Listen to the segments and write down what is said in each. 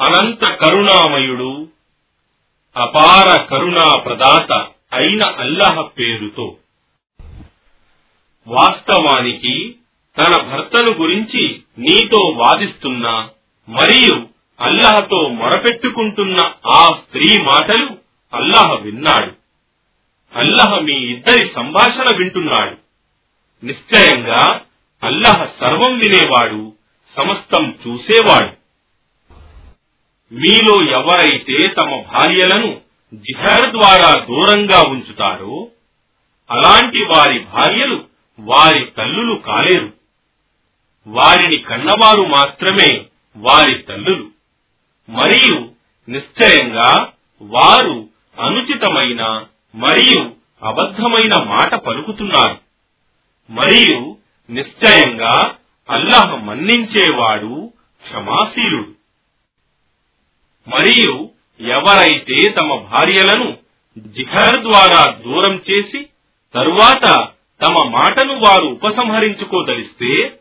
అనంత కరుణామయుడు అపార కరుణా ప్రదాత అయిన అల్లాహ్ పేరుతో వాస్తవానికి తన భర్తను గురించి నీతో వాదిస్తున్న మరియు అల్లహతో మొరపెట్టుకుంటున్న ఆ స్త్రీ మాటలు అల్లాహ్ విన్నాడు. అల్లాహ్ మీ ఇద్దరి సంభాషణ వింటున్నాడు. నిశ్చయంగా అల్లాహ్ సర్వం వినేవాడు సమస్తం చూసేవాడు. మీలో ఎవరైతే తమ భార్యలను జిహార్ ద్వారా దూరంగా ఉంచుతారో అలాంటి వారి భార్యలు వారి తల్లులు కాలేరు. వారిని కన్నవారు మాత్రమే వారి తల్లులు. మరియు నిశ్చయంగా వారు అనుచితమైన మరియు అబద్ధమైన మాట పలుకుతున్నారు. మరియు నిశ్చయంగా అల్లాహ్ మన్నించేవాడు క్షమాశీలుడు. మరియు ఎవరైతే తమ భార్యలను జిహర్ ద్వారా దూరం చేసి తరువాత తమ మాటను వారు ఉపసంహరించుకోదలిస్తే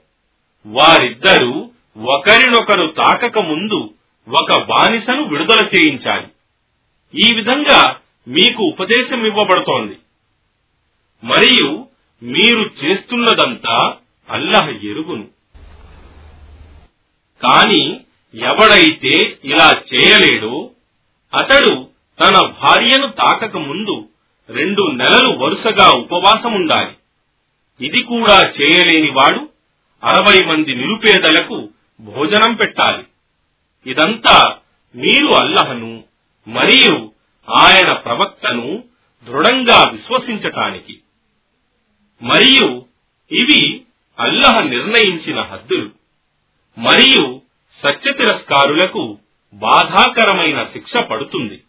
వారిద్దరూ ఒకరినొకరు తాకక ముందు ఒక బానిసను విడుదల చేయించాలి. ఈ విధంగా మీకు ఉపదేశం ఇవ్వబడుతోంది. మరియు మీరు చేస్తున్నదంతా అల్లహ ఎరుగును. కాని ఎవడైతే ఇలా చేయలేడో అతడు తన భార్యను తాకక ముందు రెండు నెలలు వరుసగా ఉపవాసముండాలి. ఇది కూడా చేయలేని వాడు అరవై మంది నిరుపేదలకు భోజనం పెట్టాలి. ఇదంతా మీరు అల్లహను మరియు ఆయన ప్రవక్తను దృఢంగా విశ్వసించటానికి. మరియు ఇవి అల్లహ నిర్ణయించిన హద్దులు. మరియు సత్య తిరస్కారులకు బాధాకరమైన శిక్ష పడుతుంది.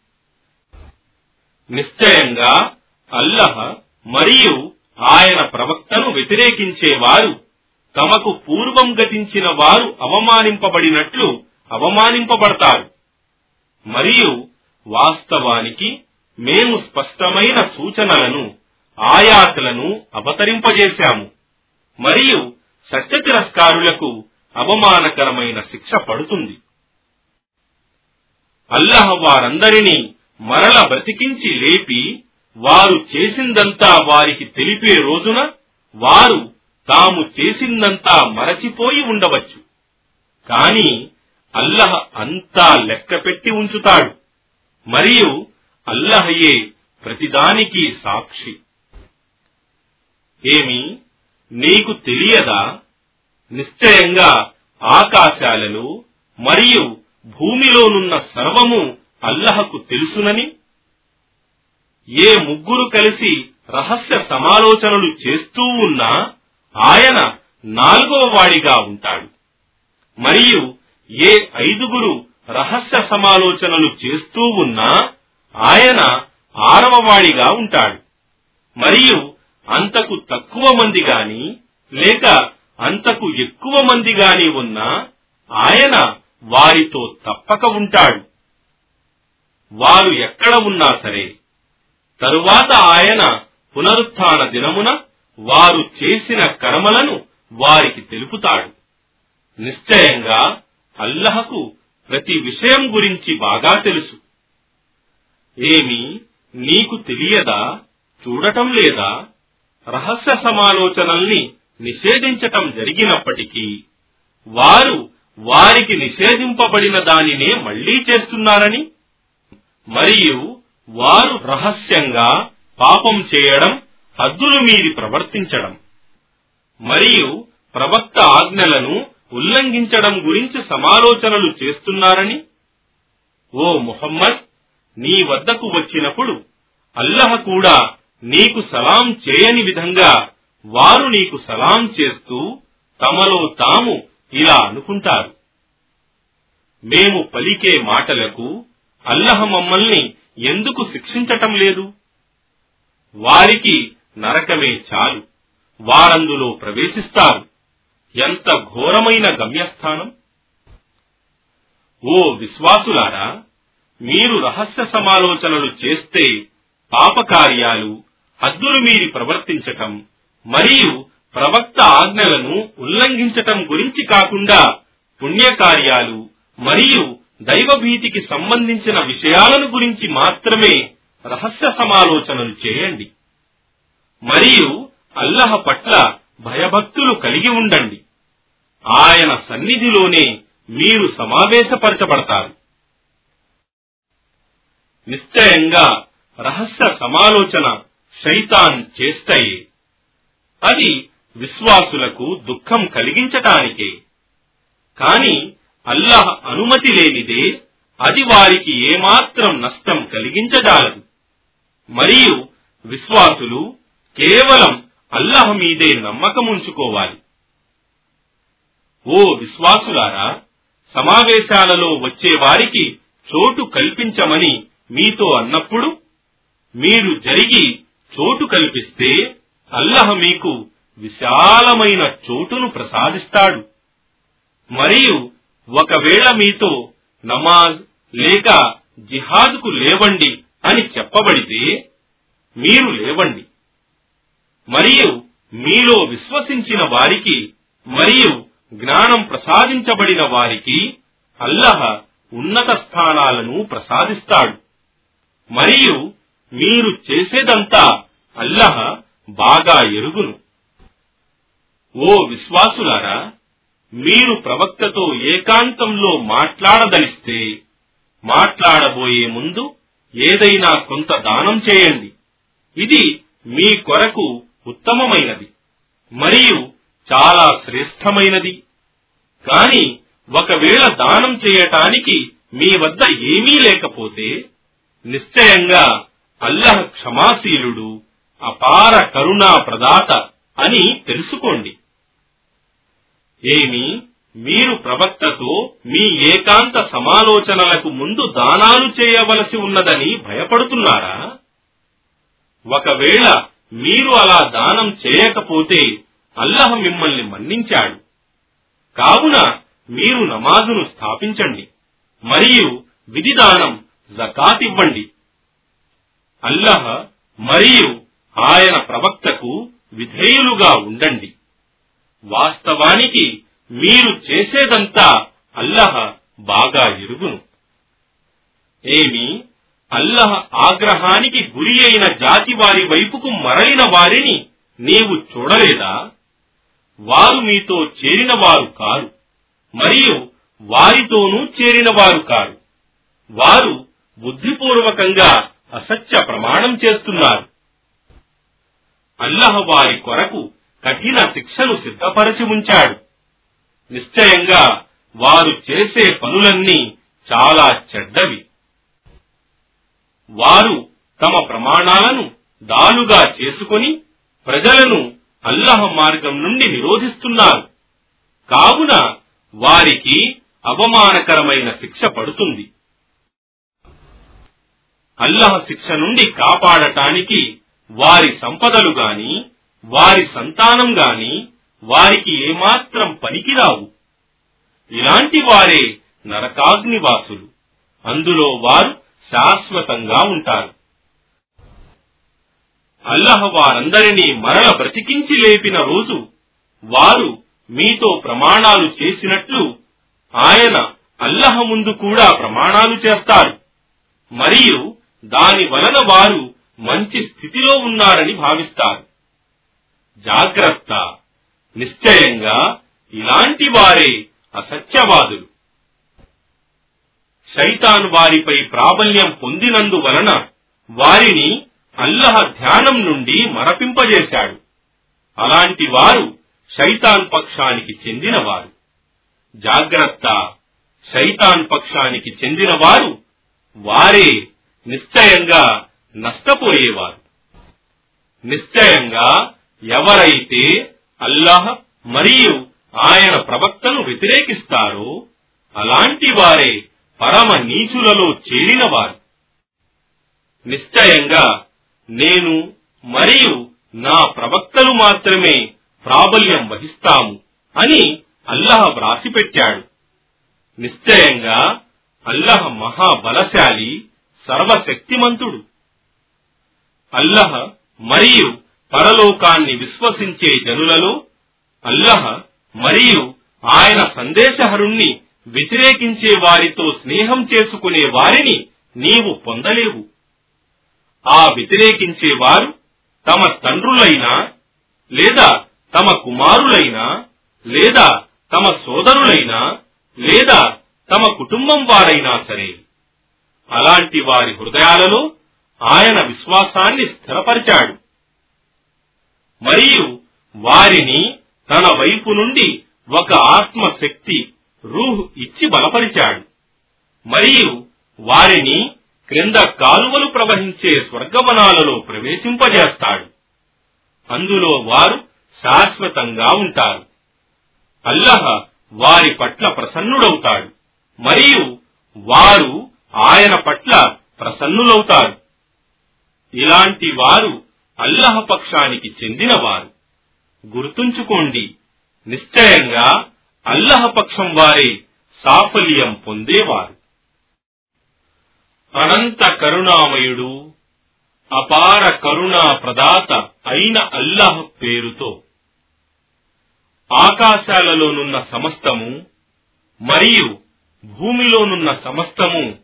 నిశ్చయంగా అల్లహ మరియు ఆయన ప్రవక్తను వ్యతిరేకించేవారు తమకు పూర్వం గతించిన వారు అవమానింపబడినట్లు అవమానింపబడతారు. మరియు వాస్తవానికి మేము స్పష్టమైన సూచనలను ఆయాతలను అవతరింపజేశాము. మరియు సత్య తిరస్కారులకు అవమానకరమైన శిక్ష పడుతుంది. అల్లహ వారందరినీ మరల బ్రతికించి లేపి వారు చేసిందంతా వారికి తెలిపే రోజున వారు తాము చేసిందంతా మరచిపోయి ఉండవచ్చు. కాని అల్లహ అంతా లెక్క పెట్టి ఉంచుతాడు. మరియు అల్లహయే ప్రతిదానికి సాక్షి. ఏమి నీకు తెలియదా? నిశ్చయంగా ఆకాశాలలో మరియు భూమిలోనున్న సర్వము అల్లహకు తెలుసునని ఏ ముగ్గురు కలిసి రహస్య సమాలోచనలు చేస్తూ ఉన్నా ఆయన నాలుగవ వాడిగా ఉంటాడు. మరియు ఏ ఐదుగురు రహస్య సమాలోచనలు చేస్తూ ఉన్నా ఆయన ఆరవ వాడిగా ఉంటాడు. మరియు అంతకు తక్కువ మంది గాని లేక అంతకు ఎక్కువ మంది గాని ఉన్నా ఆయన వారితో తప్పక ఉంటాడు. వారు ఎక్కడ ఉన్నా సరే తరువాత ఆయన పునరుత్న దినమున వారు చేసిన కర్మలను వారికి తెలుపుతాడు. నిశ్చయంగా అల్లహకు ప్రతి విషయం గురించి బాగా తెలుసు. ఏమి నీకు తెలియదా చూడటం లేదా రహస్య సమాలోచనల్ని నిషేధించటం జరిగినప్పటికీ వారు వారికి నిషేధింపబడిన దానినే మళ్ళీ చేస్తున్నారని మరియు వారు రహస్యంగా పాపం చేయడం హద్దులు మీరి ప్రవర్తించడం మరియు ప్రవక్త ఆజ్ఞలను ఉల్లంఘించడం గురించి సమాలోచనలు చేస్తున్నారని ఓ ముహమ్మద్ నీ వద్దకు వచ్చినప్పుడు అల్లహ కూడా నీకు సలాం చేయని విధంగా వారు నీకు సలాం చేస్తూ తమలో తాము ఇలా అనుకుంటారు. మేము పలికే మాటలకు అల్లహ మమ్మల్ని ఎందుకు శిక్షించటం లేదు? వారికి నరకమే చాలు. వారందులో ప్రవేశిస్తారు. ఎంత ఘోరమైన గమ్యస్థానం! ఓ విశ్వాసులారా మీరు రహస్య సమాలోచనలు చేస్తే పాపకార్యాలు హద్దులు మీరి ప్రవర్తించటం మరియు ప్రవక్త ఆజ్ఞలను ఉల్లంఘించటం గురించి కాకుండా పుణ్యకార్యాలు మరియు దైవభీతికి సంబంధించిన విషయాలను గురించి మాత్రమే రహస్య సమాలోచనలు చేయండి. మరియు అల్లహ పట్ల భయభక్తులు కలిగి ఉండండి. ఆయన సన్నిధిలోనే మీరు సమావేశపరచబడతారు. నిశ్చయంగా రహస్య సమాలోచన శైతాన్ చేస్తయే. అది విశ్వాసులకు దుఃఖం కలిగించటానికే. కాని అల్లాహ్ అనుమతి లేనిదే అది వారికి ఏమాత్రం నష్టం కలిగించజాలదు. మరియు విశ్వాసులు కేవలం అల్లాహ్ మీదే నమ్మకముంచుకోవాలి. ఓ విశ్వాసులారా సమావేశాలలో వచ్చేవారికి చోటు కల్పించమని మీతో అన్నప్పుడు మీరు జరిగి చోటు కల్పిస్తే అల్లహ మీకు విశాలమైన చోటును ప్రసాదిస్తాడు. మరియు ఒకవేళ మీతో నమాజ్ లేక జిహాద్కు లేవండి అని చెప్పబడితే మీరు లేవండి. మరియు మీలో విశ్వసించిన వారికి మరియు జ్ఞానం ప్రసాదించబడిన వారికి అల్లహ ఉన్నత స్థానాలను ప్రసాదిస్తాడు. మరియు మీరు చేసేదంతా అల్లహ బాగా ఎరుగును. ఓ విశ్వాసులారా మీరు ప్రవక్తతో ఏకాంతంలో మాట్లాడదలిస్తే మాట్లాడబోయే ముందు ఏదైనా కొంత దానం చేయండి. ఇది మీ కొరకు ఉత్తమమైనది మరియు చాలా శ్రేష్టమైనది. కాని ఒకవేళ దానం చేయటానికి మీ వద్ద ఏమీ లేకపోతే నిశ్చయంగా అల్లహ క్షమాశీలుడు అపార కరుణా ప్రదాత అని తెలుసుకోండి. ఏమి? మీరు ప్రవక్తతో మీ ఏకాంత సమాలోచనలకు ముందు దానాలు చేయవలసి ఉన్నదని భయపడుతున్నారా? ఒకవేళ మీరు అలా దానం చేయకపోతే అల్లహ మిమ్మల్ని మన్నించాడు. కావున మీరు నమాజును స్థాపించండి. మరియు విధిదానం జకాత్ ఇవ్వండి అల్లహ మరియు ఆయన ప్రవక్తకు విధేయులుగా ఉండండి. వాస్తవానికి మీరు చేసేదంతా అల్లహ బాగా ఎరుగును. ఏమి అల్లహ ఆగ్రహానికి గురి అయిన జాతి వారి వైపుకు మరలిన వారిని నీవు చూడలేదా? వారు మీతో చేరిన వారు కారు మరియు వారితోనూ చేరిన వారు కారు. వారు బుద్ధిపూర్వకంగా అసత్య ప్రమాణం చేస్తున్నారు. అల్లహ వారి కొరకు కఠిన శిక్షను సిద్ధపరచి ఉంచాడు. నిశ్చయంగా వారు చేసే పనులన్నీ చాలా చెడ్డవి. వారు తమ ప్రమాణాలను దాలుగా చేసుకొని ప్రజలను అల్లహ మార్గం నుండి నిరోధిస్తున్నారు. కావున వారికి అవమానకరమైన శిక్ష పడుతుంది. అల్లహ శిక్ష నుండి కాపాడటానికి వారి సంపదలు గాని వారి సంతానం గాని వారికి ఏమాత్రం పనికిరావు. ఇలాంటి వారే నరకాగ్నివాసులు. అందులో వారు శాశ్వతంగా ఉంటారు. అల్లహ వారందరినీ మరల బ్రతికించి లేపిన రోజు వారు మీతో ప్రమాణాలు చేసినట్లు ఆయన అల్లహ ముందు కూడా ప్రమాణాలు చేస్తారు. మరియు దాని వలన వారు మంచి స్థితిలో ఉన్నారని భావిస్తారు. జాగ్రత్త. నిశ్చయంగా ఇలాంటి వారే అసత్యవాదులు. శైతాన్ వారిపై ప్రాబల్యం పొందినందువలన వారిని అల్లహ ధ్యానం నుండి మరపింపజేశాడు. అలాంటి వారు శైతాన్ పక్షానికి చెందినవారు. జాగ్రత్త. శైతాన్ పక్షానికి చెందినవారు వారే నిశ్చయంగా నష్టపోయేవారు. నిశ్చయంగా ఎవరైతే అల్లాహ్ మరియు ఆయన ప్రవక్తను వ్యతిరేకిస్తారో అలాంటి వారే పరమ నీచులలో చేరినవారు. నిశ్చయంగా నేను మరియు నా ప్రవక్తలు మాత్రమే ప్రాబల్యం వహిస్తాము అని అల్లహ వ్రాసిపెట్టాడు. నిశ్చయంగా అల్లహ మహాబలశాలి సర్వశక్తిమంతుడు. అల్లహ మరియు పరలోకాన్ని విశ్వసించే జనులలో అల్లహ మరియు ఆయన సందేశహరుణ్ణి వ్యతిరేకించే వారితో స్నేహం చేసుకునే వారిని నీవు పొందలేవు. ఆ వ్యతిరేకించే వారు తమ తండ్రులైనా లేదా తమ కుమారులైనా లేదా తమ సోదరులైనా లేదా తమ కుటుంబం వారైనా సరే. అలాంటి వారి హృదయాలలో ఆయన విశ్వాసాన్ని స్థిరపరిచాడు. మరియు వారిని తన వైపు నుండి ఒక ఆత్మశక్తి రూహ్ ఇచ్చి బలపరిచాడు. మరియు వారిని క్రింద కాలువలు ప్రవహించే స్వర్గవనాలలో ప్రవేశింపజేస్తాడు. అందులో వారు శాశ్వతంగా ఉంటారు. అల్లహ వారి పట్ల ప్రసన్నుడవుతాడు. మరియు వారు ఆయన పట్ల ప్రసన్నులవుతారు. ఇలాంటి వారు అల్లహ పక్షానికి చెందినవారు. గుర్తుంచుకోండి నిశ్చయంగా అల్లహ పక్షం వారే సాఫల్యం పొందేవారు. అనంత కరుణామయుడు అపార కరుణా ప్రదాత అయిన అల్లాహ్ పేరుతో ఆకాశాలలోనున్న సమస్తము మరియు భూమిలోనున్న సమస్తము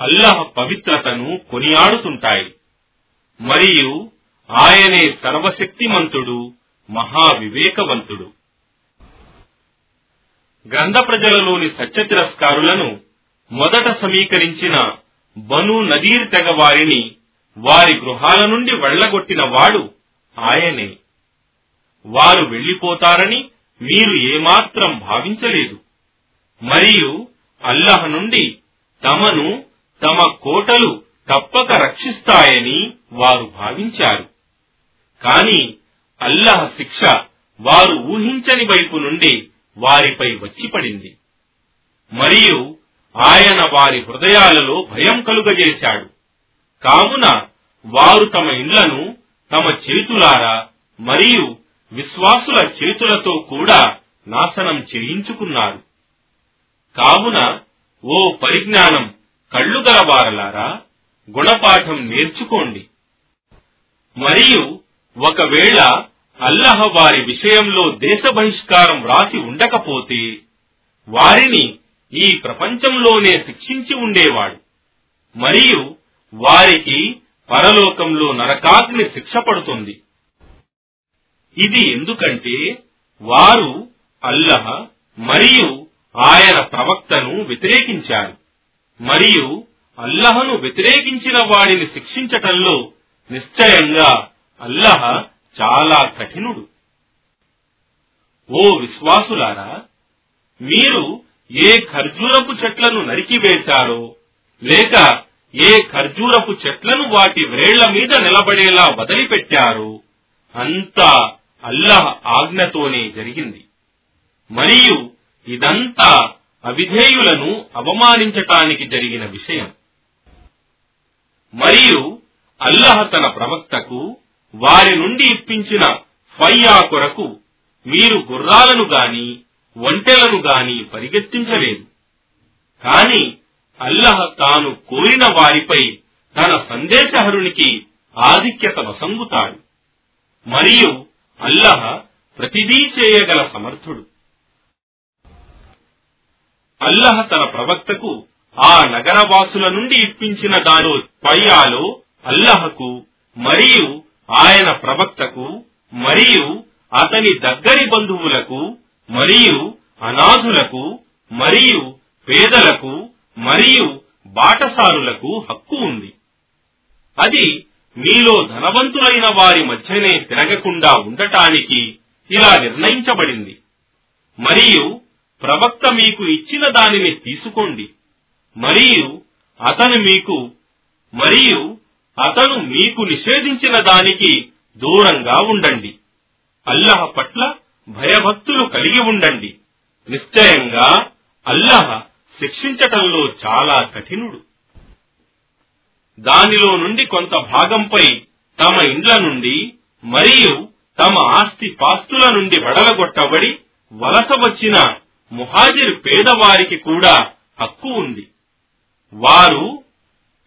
అల్లాహ్ పవిత్రతను కొనియాడుతుంటాయి. మరియు ఆయనే సర్వశక్తిమంతుడు మహావివేకవంతుడు. గ్రంథ ప్రజలలోని సత్య తిరస్కారులను మొదట సమీకరించిన బను నదీర్ తెగ వారిని వారి గృహాల నుండి వెళ్ళగొట్టిన వాడు ఆయనే. వారు వెళ్ళిపోతారని మీరు ఏమాత్రం భావించలేదు. మరియు అల్లహ నుండి తమను తమ కోటలు తప్పక రక్షిస్తాయని వారు భావించారు. కాని అల్లహ శిక్ష వారు ఊహించని వైపు నుండి వారిపై వచ్చిపడింది. మరియు ఆయన వారి హృదయాలలో భయం కలుగజేశాడు. కావున వారు తమ ఇండ్లను తమ చేతులారా మరియు విశ్వాసుల చేతులతో కూడా నాశనం చేయించుకున్నారు. కావున ఓ పరిజ్ఞానం కళ్ళు గలవారలారా గుణపాఠం నేర్చుకోండి. మరియు ఒకవేళ అల్లహ వారి విషయంలో దేశ బహిష్కారం వ్రాసి ఉండకపోతే వారిని ఈ ప్రపంచంలోనే శిక్షించి ఉండేవాడు. మరియు వారికి పరలోకంలో నరకాగ్ని శిక్ష పడుతుంది. ఇది ఎందుకంటే వారు అల్లహ మరియు ఆయన ప్రవక్తను వ్యతిరేకించారు. మరియు అల్లహను వ్యతిరేకించిన వాడిని శిక్షించటంలో నిశ్చయంగా అల్లహ చాలా కఠినుడు. ఓ విశ్వాసులారా మీరు ఏ ఖర్జూరపు చెట్లను నరికివేశారో లేక ఏ ఖర్జూరపు చెట్లను వాటి వ్రేళ్ళ మీద నిలబడేలా వదిలిపెట్టారో అంతా అల్లహ ఆజ్ఞతోనే జరిగింది. మరియు ఇదంతా అవిధేయులను అవమానించటానికి జరిగిన విషయం. మరియు అల్లహ తన ప్రవక్తకు వారి నుండి ఇప్పించిన ఫయ్యా కొరకు మీరు గుర్రాలను గాని ఒంటెలను గాని పరిగెత్తించలేదు. కాని అల్లహ తాను కోరిన వారిపై తన సందేశహరునికి ఆధిక్యత వసంగుతాడు. మరియు అల్లహ ప్రతిదీ చేయగల సమర్థుడు. అల్లహ తన ప్రవక్తకు ఆ నగరవాసుల నుండి ఇప్పించిన దాని పయ్యాలు అల్లహకు మరియు ఆయన ప్రవక్తకు మరియు అతని దగ్గరి బంధువులకు మరియు అనాథులకు మరియు పేదలకు మరియు బాటసారులకు హక్కు ఉంది. అది మీలో ధనవంతులైన వారి మధ్యనే తిరగకుండా ఉండటానికి ఇలా నిర్ణయించబడింది. మరియు ప్రవక్త మీకు ఇచ్చిన దానిని తీసుకోండి. మరియు అతను మీకు మరియు అతను మీకు నిషేధించిన దానికి దూరంగా ఉండండి. అల్లహ పట్ల భయభక్తులు కలిగి ఉండండి. నిశ్చయంగా అల్లహ శిక్షించటంలో చాలా కఠినుడు. దానిలో నుండి కొంత భాగంపై తమ ఇండ్ల నుండి మరియు తమ ఆస్తి పాస్తుల నుండి వడలగొట్టబడి వలస వచ్చిన ముహాజిర్ పేదవారికి కూడా హక్కు ఉంది. వారు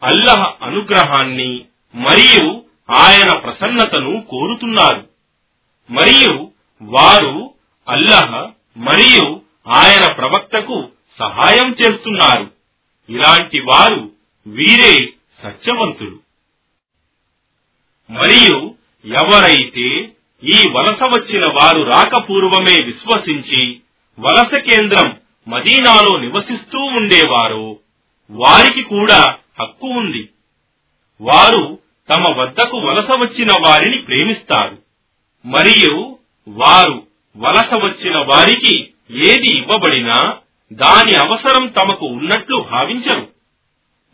అల్లహ అనుగ్రహాన్ని మరియు ఆయన ప్రసన్నతను కోరుతున్నారు. మరియు వారు అల్లహ మరియు ఆయన ప్రవక్తకు సహాయం చేస్తున్నారు. ఇలాంటి వారు వీరే సత్యవంతులు. మరియు ఎవరైతే ఈ వలస వచ్చిన వారు రాకపూర్వమే విశ్వసించి వలస కేంద్రం మదీనాలో నివసిస్తూ ఉండేవారో వారికి కూడా హక్కు ఉంది. వారు తమ వద్దకు వలస వచ్చిన వారిని ప్రేమిస్తారు. మరియు వారు వలస వచ్చిన వారికి ఏది ఇవ్వబడినా దాని అవసరం తమకు ఉన్నట్లు భావించరు.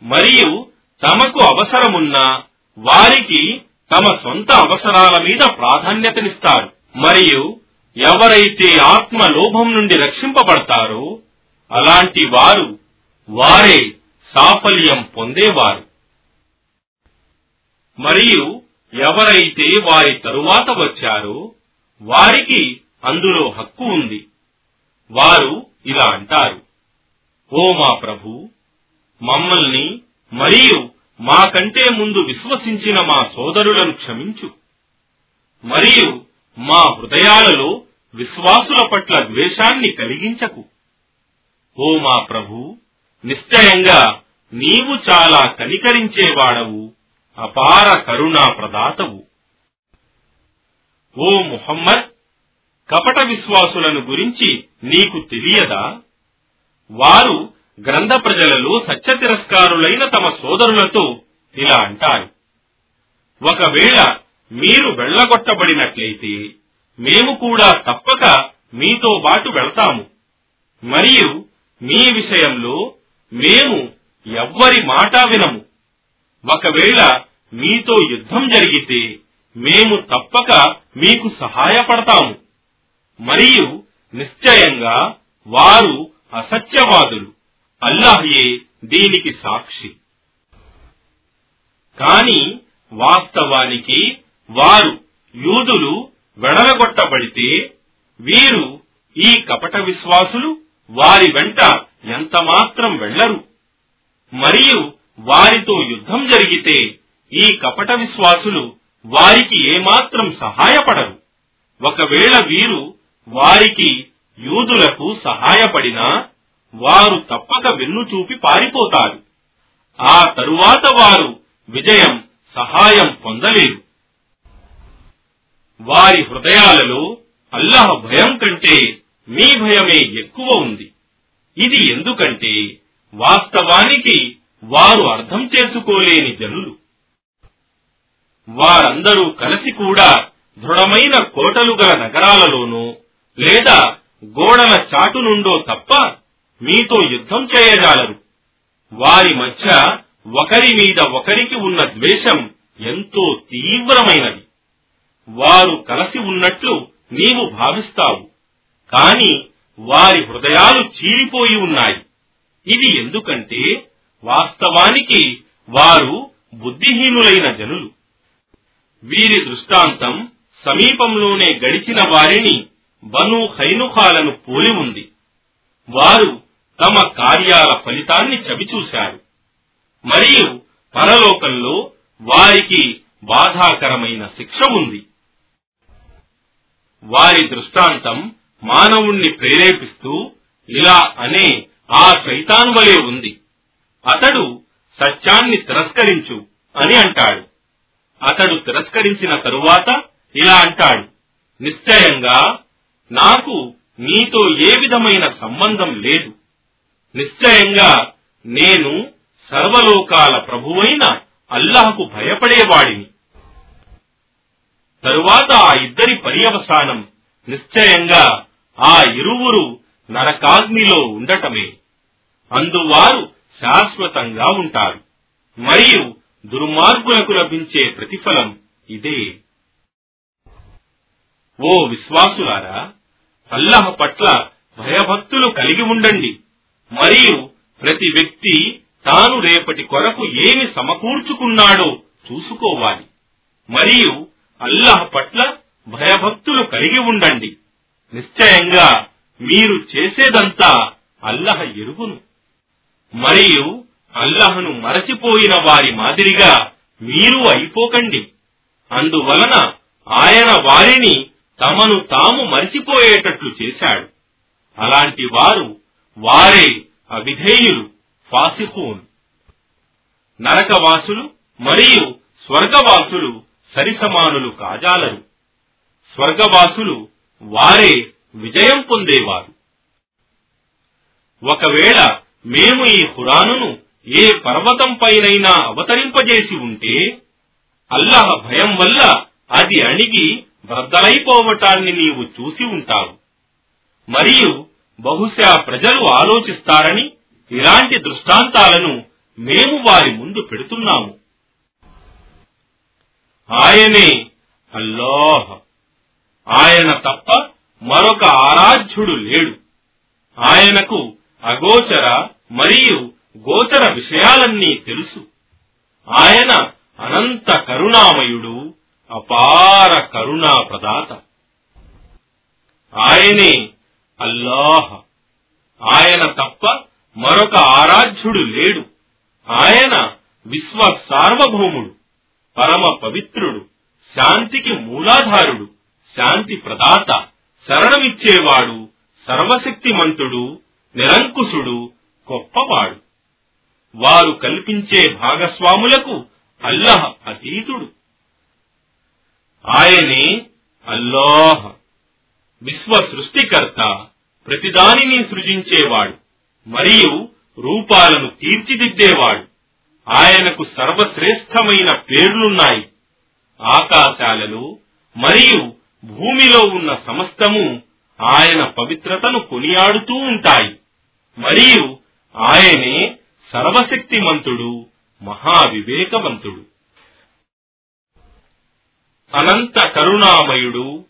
మరియు తమకు అవసరమున్నా వారికి తమ సొంత అవసరాల మీద ప్రాధాన్యతనిస్తారు. మరియు ఎవరైతే ఆత్మ లోభం నుండి రక్షింపబడతారో అలాంటి వారు వారే సాఫల్యం పొందేవారు. మరియు ఎవరైతే వారి తరువాత వచ్చారో వారికి అందులో హక్కు ఉంది. వారు ఇలా అంటారు ఓ మా ప్రభు మమ్మల్ని మరియు మాకంటే ముందు విశ్వసించిన మా సోదరులను క్షమించు. మరియు మా హృదయాలలో విశ్వాసుల పట్ల ద్వేషాన్ని కలిగించకు. ఓ మా ప్రభు నిశ్చయంగా నీవు చాలా కనికరించేవాడవు. అపార కరుణా ప్రదాతవు ఓ ముహమ్మద్ కపట విశ్వాసులను గురించి నీకు తెలియదా? వారు గ్రంథ ప్రజలలో సత్య తిరస్కారులైన తమ సోదరులతో ఇలా అంటారు. ఒకవేళ మీరు వెళ్ళగొట్టబడినట్లయితే మేము కూడా తప్పక మీతో బాటు వెళ్తాము. మరియు మీ విషయంలో మేము ఎవ్వరి మాట వినము. ఒకవేళ మీతో యుద్ధం జరిగితే మేము తప్పక మీకు సహాయపడతాము. మరియు నిశ్చయంగా వారు అసత్యవాదులు. అల్లాహ్యే దీనికి సాక్షి. కాని వాస్తవానికి వారు యూదులు వెడలగొట్టబడితే వీరు ఈ కపట విశ్వాసులు వారి వెంట ఎంతమాత్రం వెళ్ళరు మరియు వారితో యుద్ధం జరిగితే ఈ కపట విశ్వాసులు వారికి ఏమాత్రం సహాయపడరు. ఒకవేళ వీరు వారికి యూదులకు సహాయపడినా వారు తప్పక వెన్ను చూపి పారిపోతారు. ఆ తరువాత వారు విజయం సహాయం పొందలేరు. వారి హృదయాలలో అల్లాహ్ భయం కంటే మీ భయమే ఎక్కువ ఉంది. ఇది ఎందుకంటే వాస్తవానికి వారు అర్థం చేసుకోలేని జనులు. వారందరూ కలిసి కూడా దృఢమైన కోటలు గల నగరాలలోనూ లేదా గోడల చాటు నుండో తప్ప మీతో యుద్ధం చేయజాలరు. వారి మధ్య ఒకరి మీద ఒకరికి ఉన్న ద్వేషం ఎంతో తీవ్రమైనది. వారు కలిసి ఉన్నట్లు నీవు భావిస్తావు. కాని వారి హృదయాలు చీలిపోయి ఉన్నాయి. ఇది ఎందుకంటే వాస్తవానికి వారు బుద్ధిహీనులైన జనులు. వీరి దృష్టాంతం సమీపంలోనే గడిచిన వారిని బను హైనుఖాలను పోలి ఉంది. వారు తమ కార్యాల ఫలితాన్ని చవిచూశారు. మరియు పరలోకంలో వారికి బాధాకరమైన శిక్ష ఉంది. వారి దృష్టాంతం మానవుణ్ణి ప్రేరేపిస్తూ ఇలా అనే ఆ శైతాన్ వలె ఉంది. అతడు సత్యాన్ని తిరస్కరించు అని అంటాడు. అతడు తిరస్కరించిన తరువాత ఇలా అంటాడు. నిశ్చయంగా నాకు నీతో ఏ విధమైన సంబంధం లేదు. నిశ్చయంగా నేను సర్వలోకాల ప్రభువైన అల్లాహకు భయపడేవాడిని. తరువాత ఆ ఇద్దరి పర్యవసానం నిశ్చయంగా ఆ ఇరువురు నరకాగ్నిలో ఉండటమే. అందువారు శాశ్వతంగా ఉంటారు. మరియు దుర్మార్గులకు లభించే ప్రతిఫలం ఇదే. ఓ విశ్వాసులారా అల్లహ పట్ల భయభక్తులు కలిగి ఉండండి. మరియు ప్రతి వ్యక్తి తాను రేపటి కొరకు ఏమి సమకూర్చుకున్నాడో చూసుకోవాలి. మరియు అల్లాహ్ పట్ల భయభక్తులు కలిగి ఉండండి. నిశ్చయంగా మీరు చేసేదంతా అల్లహ ఎరుగును. మరియు అల్లహను మరచిపోయిన వారి మాదిరిగా మీరు అయిపోకండి. అందువలన ఆయన వారిని తమను తాము మరిచిపోయేటట్లు చేశాడు. అలాంటి వారు వారే అవిధేయులు ఫాసిహూన్ నరకవాసులు మరియు స్వర్గవాసులు సరిసమానులు కాజాలరు. స్వర్గవాసులు వారే విజయం పొందేవారు. ఒకవేళ మేము ఈ హురానును ఏ పర్వతం పైనైనా అవతరింపజేసి ఉంటే అల్లాహ్ భయం వల్ల అది అణిగి బద్దలైపోవటాన్ని నీవు చూసి ఉంటావు. మరియు బహుశా ప్రజలు ఆలోచిస్తారని ఇలాంటి దృష్టాంతాలను మేము వారి ముందు పెడుతున్నాము. ఆయనే అల్లాహ్. ఆయన తప్ప మరొక ఆరాధ్యుడు లేడు. ఆయనకు అగోచర మరియు గోచర విషయాలన్నీ తెలుసు. ఆయన అనంత కరుణామయుడు అపార కరుణా ప్రదాత ఆయనే అల్లాహ్. ఆయన తప్ప మరొక ఆరాధ్యుడు లేడు. ఆయన విశ్వ సార్వభౌముడు పరమ పవిత్రుడు శాంతికి మూలాధారుడు శాంతి ప్రదాత శరణమిచ్చేవాడు సర్వశక్తిమంతుడు నిరంకుశుడు గొప్పవాడు. వారు కల్పించే భాగస్వాములకు అల్లహ అతీతుడు. ఆయనే అల్లాహ్ విశ్వ సృష్టికర్త ప్రతిదానిని సృజించేవాడు మరియు రూపాలను తీర్చిదిద్దేవాడు. ఆయనకు సర్వశ్రేష్టమైన పేర్లున్నాయి ఆకాశాలలో మరియు భూమిలో ఉన్న సమస్తము ఆయన పవిత్రతను కొనియాడుతూ ఉంటాయి. మరియు ఆయనే సర్వశక్తిమంతుడు మహావివేకవంతుడు. అనంత కరుణామయుడు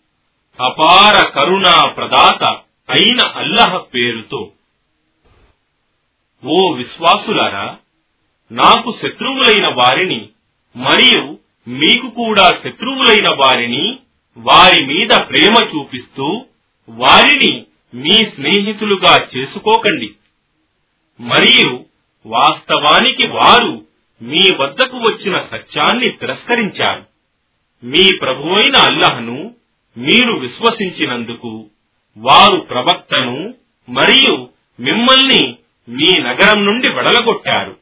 అపార కరుణా ప్రదాత అయిన అల్లహ పేరుతో. ఓ విశ్వాసులారా నాకు శత్రువులైన వారిని మరియు మీకు కూడా శత్రువులైన వారిని వారి మీద ప్రేమ చూపిస్తూ వారిని మీ స్నేహితులుగా చేసుకోకండి. మరియు వాస్తవానికి వారు మీ వద్దకు వచ్చిన సత్యాన్ని తిరస్కరించారు. మీ ప్రభువైన అల్లహను మీరు విశ్వసించినందుకు వారు ప్రవక్తను మరియు మిమ్మల్ని మీ నగరం నుండి వెడలగొట్టారు.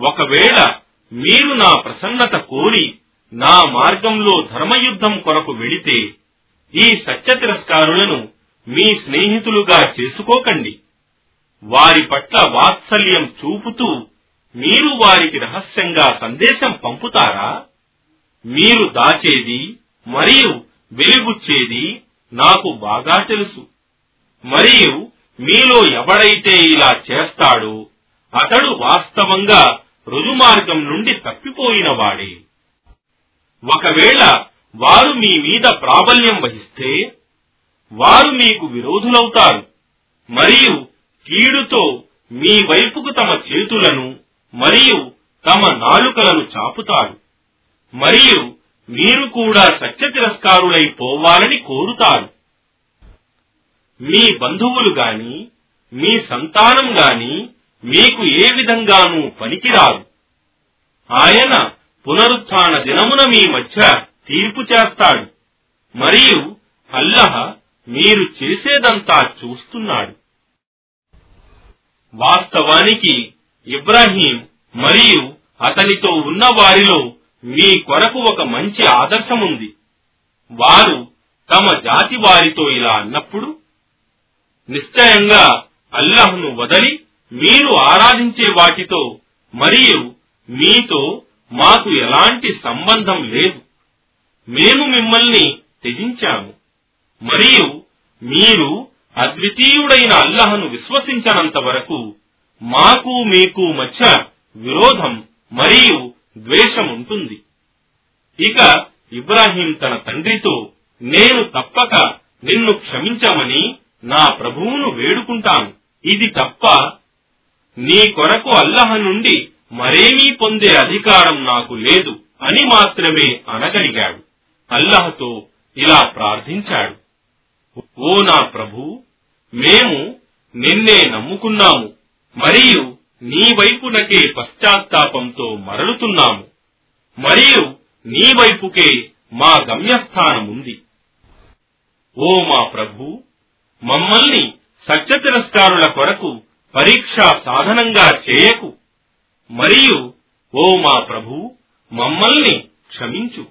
ఒకవేళ మీరు నా ప్రసన్నత కోరి నా మార్గంలో ధర్మయుద్ధం కొరకు వెళితే ఈ సత్య తిరస్కారులను మీ స్నేహితులుగా చేసుకోకండి. వారి పట్ల వాత్సల్యం చూపుతూ మీరు వారికి రహస్యంగా సందేశం పంపుతారా? మీరు దాచేది మరియు వెలుగుచ్చేది నాకు బాగా తెలుసు. మరియు మీలో ఎవడైతే ఇలా చేస్తాడో అతడు వాస్తవంగా రుజుమార్గం నుండి తప్పిపోయినవాడే ఒకవేళ వారు మీ మీద ప్రాబల్యం వహిస్తే వారు మీకు విరోధులవుతారు. మరియు కీడుతో మీ వైపుకు తమ చేతులను మరియు తమ నాలుకలను చాపుతారు. మరియు మీరు కూడా సత్య తిరస్కారులైపోవాలని కోరుతారు. మీ బంధువులు గాని మీ సంతానం గాని మీకు ఏ విధంగానూ పనికిరారు ఆయన పునరుత్న దినమున మీ మధ్య తీర్పు చేస్తాడు. మరియు అల్లహ మీరు చేసేదంతా చూస్తున్నాడు. వాస్తవానికి ఇబ్రాహీం మరియు అతనితో ఉన్న వారిలో మీ కొరకు ఒక మంచి ఆదర్శముంది వారు తమ జాతి వారితో ఇలా అన్నప్పుడు నిశ్చయంగా అల్లహ్ను వదలి మీరు ఆరాధించే వాటితో మరియు మీతో మాకు ఎలాంటి సంబంధం లేదు. మేము మిమ్మల్ని త్యజించాము. మరియు మీరు అద్వితీయుడైన అల్లహను విశ్వసించనంత వరకు మాకు మీకు మధ్య విరోధం మరియు ద్వేషం ఉంటుంది. ఇక ఇబ్రాహీం తన తండ్రితో నేను తప్పక నిన్ను క్షమించమని నా ప్రభువును వేడుకుంటాను. ఇది తప్ప నీ కొరకు అల్లహ నుండి మరేమీ పొందే అధికారం నాకు లేదు అని మాత్రమే అనగలిగాడు. అల్లహతో ఇలా ప్రార్థించాడు. ఓ నా ప్రభు మేము నిన్నే నమ్ముకున్నాము మరియు నీ వైపునకే పశ్చాత్తాపంతో మరలుతున్నాము మరియు నీ వైపుకే మా గమ్యస్థానముంది. ఓ మా ప్రభు మమ్మల్ని సత్యతిరస్కారుల కొరకు పరీక్షా సాధనంగా చేయకు. మరియు ఓ మా ప్రభు మమ్మల్ని క్షమించు.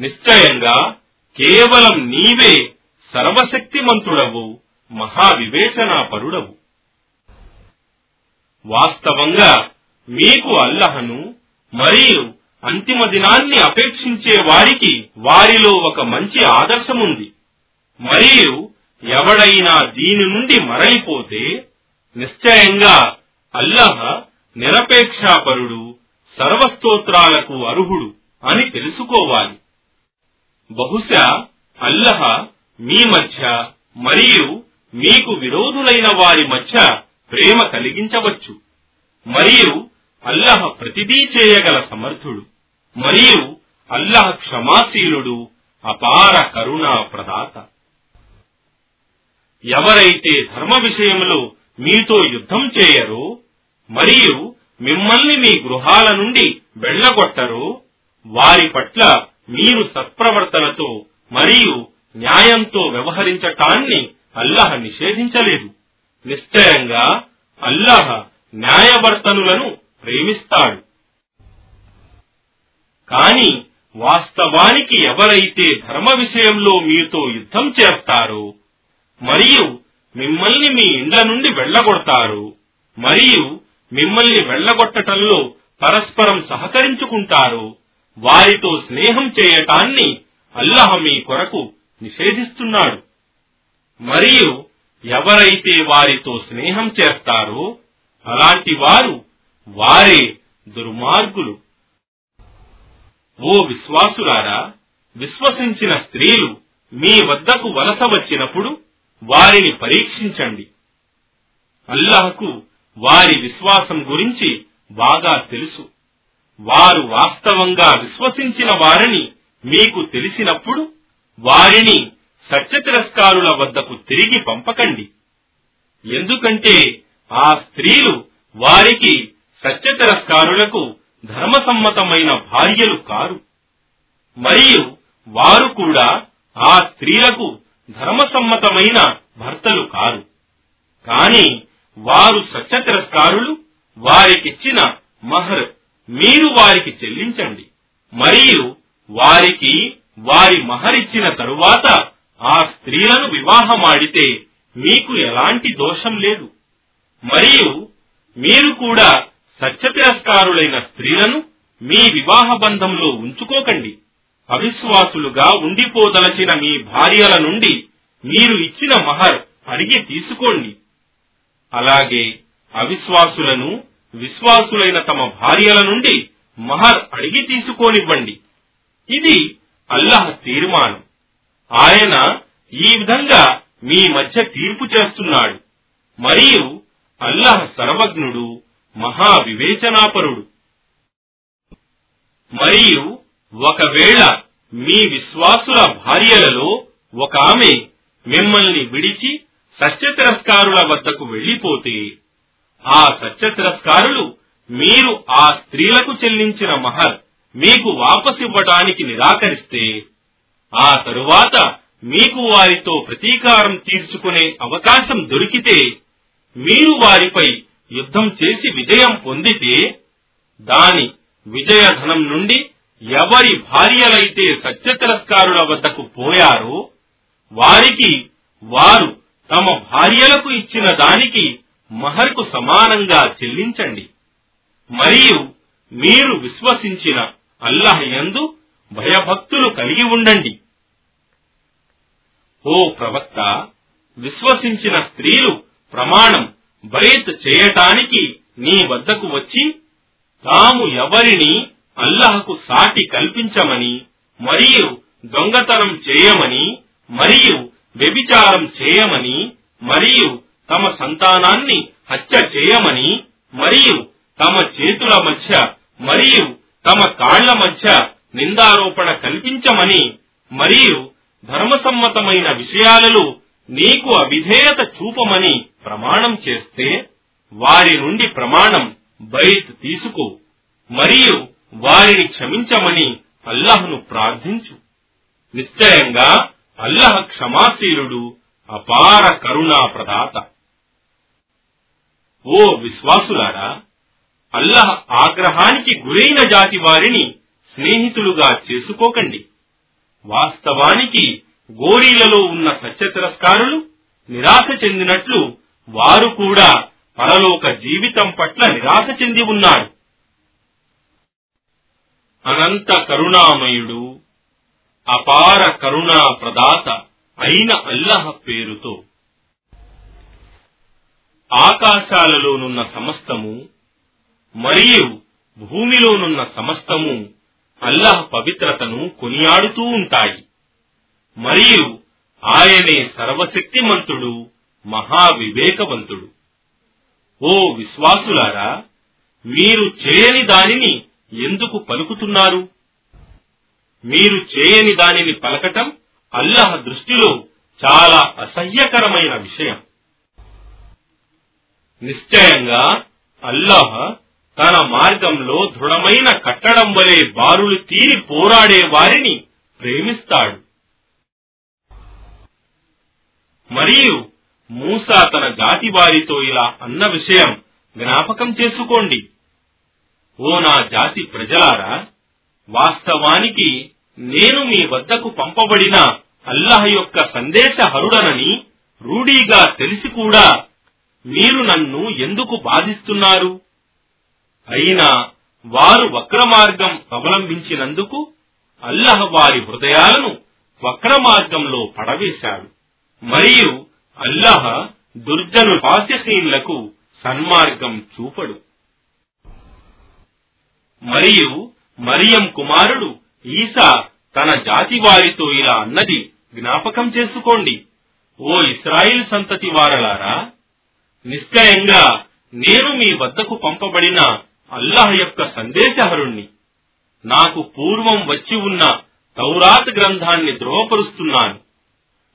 నిశ్చయంగా కేవలం నీవే సర్వశక్తిమంతుడవు మహావివేచనాపరుడవు. వాస్తవంగా మీకు అల్లహను మరియు అంతిమ దినాన్ని అపేక్షించే వారికి వారిలో ఒక మంచి ఆదర్శముంది. మరియు ఎవడైనా దీని నుండి మరలిపోతే నిశ్చయంగా అల్లహ నిరపేక్షాపరుడు సర్వస్తోత్రాలకు అర్హుడు అని తెలుసుకోవాలి. బహుశా అల్లహ మీ మధ్య మరియు మీకు విరోధులైన వారి మధ్య ప్రేమ కలిగించవచ్చు. మరియు అల్లహ ప్రతిదీ చేయగల సమర్థుడు. మరియు అల్లహ క్షమాశీలుడు అపార కరుణా ప్రదాత. ఎవరైతే ధర్మ విషయంలో మీతో యుద్ధం చేయరో మరియు మిమ్మల్ని మీ గృహాల నుండి వెళ్ళగొట్టరో వారి పట్ల మీరు సత్ప్రవర్తనతో మరియు న్యాయంతో వ్యవహరించటాన్ని అల్లహ నిషేధించలేదు. నిశ్చయంగా అల్లహ న్యాయవర్తనులను ప్రేమిస్తాడు. కాని వాస్తవానికి ఎవరైతే ధర్మ విషయంలో మీతో యుద్ధం చేస్తారో మరియు మిమ్మల్ని మీ ఇండ్ల నుండి వెళ్ళగొడతారు మరియు మిమ్మల్ని వెళ్ళగొట్టటంలో పరస్పరం సహకరించుకుంటారు. వారితో స్నేహం చేయటాన్ని అల్లహ మీ కొరకు నిషేధిస్తున్నాడు. మరియు ఎవరైతే వారితో స్నేహం చేస్తారో అలాంటి వారు వారే దుర్మార్గులు. ఓ విశ్వాసులారా విశ్వసించిన స్త్రీలు మీ వద్దకు వలస వచ్చినప్పుడు వారిని పరీక్షించండి. అల్లాహకు వారి విశ్వాసం గురించి బాగా తెలుసు. వారు వాస్తవంగా విశ్వసించిన వారిని మీకు తెలిసినప్పుడు వారిని సత్య తిరస్కారుల వద్దకు తిరిగి పంపకండి. ఎందుకంటే ఆ స్త్రీలు వారికి సత్య తిరస్కారులకు ధర్మసమ్మతమైన భార్యలు కారు. మరియు వారు కూడా ఆ స్త్రీలకు ధర్మసమ్మతమైన భర్తలు కారు. కానీ వారు సత్య తిరస్కారులు వారికిచ్చిన మహర్ మీరు వారికి చెల్లించండి. మరియు వారికి వారి మహరిచ్చిన తరువాత ఆ స్త్రీలను వివాహమాడితే మీకు ఎలాంటి దోషం లేదు. మరియు మీరు కూడా సత్య తిరస్కారులైన స్త్రీలను మీ వివాహ బంధంలో ఉంచుకోకండి. అవిశ్వాసులుగా ఉండిపోదలచిన మీ భార్యల నుండి మీరు ఇచ్చిన మహర్ అడిగి తీసుకోండి. అలాగే అవిశ్వాసులను విశ్వాసులైన తమ భార్యల నుండి మహర్ అడిగి తీసుకోనివ్వండి. ఇది అల్లాహ్ తీర్మానం. ఆయన ఈ విధంగా మీ మధ్య తీర్పు చేస్తున్నాడు. మరియు అల్లాహ్ సర్వజ్ఞుడు మహావివేచనాపరుడు. మరియు ఒకవేళ మీ విశ్వాసుల భార్యలలో ఒక ఆమె మిమ్మల్ని విడిచి సత్యతిరస్కారుల వద్దకు వెళ్ళిపోతే ఆ సత్యతిరస్కారులు మీరు ఆ స్త్రీలకు చెల్లించిన మహర్ మీకు వాపసివ్వటానికి నిరాకరిస్తే ఆ తరువాత మీకు వారితో ప్రతీకారం తీర్చుకునే అవకాశం దొరికితే మీరు వారిపై యుద్ధం చేసి విజయం పొందితే దాని విజయధనం నుండి ఎవరి భార్యలైతే సత్యతిరస్కారుల వద్దకు పోయారో వారికి వారు తమ భార్యలకు ఇచ్చిన దానికి మహర్కు సమానంగా చెల్లించండి. మరియు మీరు విశ్వసించిన అల్లాహ్ యందు భయభక్తులు కలిగి ఉండండి. ఓ ప్రవక్త విశ్వసించిన స్త్రీలు ప్రమాణం బయత్ చేయటానికి నీ వద్దకు వచ్చి తాము ఎవరిని అల్లహకు సాటి కల్పించమని మరియు దొంగతనం చేయమని మరియు వ్యభిచారం చేయమని మరియు తమ సంతానాన్ని హత్య చేయమని మరియు తమ చేతుల మధ్య మరియు తమ కాళ్ళ మధ్య నిందారోపణ కల్పించమని మరియు ధర్మసమ్మతమైన విషయాలలో నీకు అవిధేయత చూపమని ప్రమాణం చేస్తే వారి నుండి ప్రమాణం బయత్ తీసుకో మరియు వారిని క్షమించమని అల్లహను ప్రార్థించు. నిశ్చయంగా అల్లహ క్షమాశీలుడు అపార కరుణా ప్రదాత. ఓ విశ్వాసులారా అల్లహ ఆగ్రహానికి గురైన జాతి వారిని స్నేహితులుగా చేసుకోకండి. వాస్తవానికి గోరీలలో ఉన్న సత్య తిరస్కారులు నిరాశ చెందినట్లు వారు కూడా పరలోక జీవితం పట్ల నిరాశ చెంది ఉన్నారు. అనంత కరుణామయుడు అపార కరుణా ప్రదాత అయిన అల్లహ పేరుతో. ఆకాశాలలోనున్న సమస్తము మరియు భూమిలోనున్న సమస్తము అల్లహ పవిత్రతను కొనియాడుతూ ఉంటాయి. మరియు ఆయనే సర్వశక్తిమంతుడు మహావివేకవంతుడు. ఓ విశ్వాసులారా మీరు చేయని దానిని ఎందుకు పలుకుతున్నారు? మీరు చేయని దానిని పలకటం అల్లహ దృష్టిలో చాలా అసహ్యకరమైన విషయం. నిశ్చయంగా అల్లాహ్ తన మార్గంలో దృఢమైన కట్టడం వలె బారులు తీరి పోరాడే వారిని ప్రేమిస్తాడు. మరియు మూసా తన జాతి వారితో ఇలా అన్న విషయం జ్ఞాపకం చేసుకోండి. ఓ నా జాతి ప్రజలారా వాస్తవానికి నేను మీ వద్దకు పంపబడిన అల్లాహ్ యొక్క సందేశహరుడనని రూఢీగా తెలిసి కూడా మీరు నన్ను ఎందుకు బాధిస్తున్నారు? అయినా వారు వక్రమార్గం అవలంబించినందుకు అల్లహ వారి హృదయాలను వక్రమార్గంలో పడవేశాడు. మరియు అల్లహ దుర్జను పాస్యహీన్లకు సన్మార్గం చూపడు. మరియు మరియం కుమారుడు ఈసా తన జాతి వారితో ఇలా అన్నది జ్ఞాపకం చేసుకోండి. ఓ ఇస్రాయిల్ సంతతి వారలారా నిశ్చయంగా నేను మీ వద్దకు పంపబడిన అల్లాహ్ యొక్క సందేశహరుణ్ణి. నాకు పూర్వం వచ్చి ఉన్న తౌరాత్ గ్రంథాన్ని ద్రోహపరుస్తున్నాను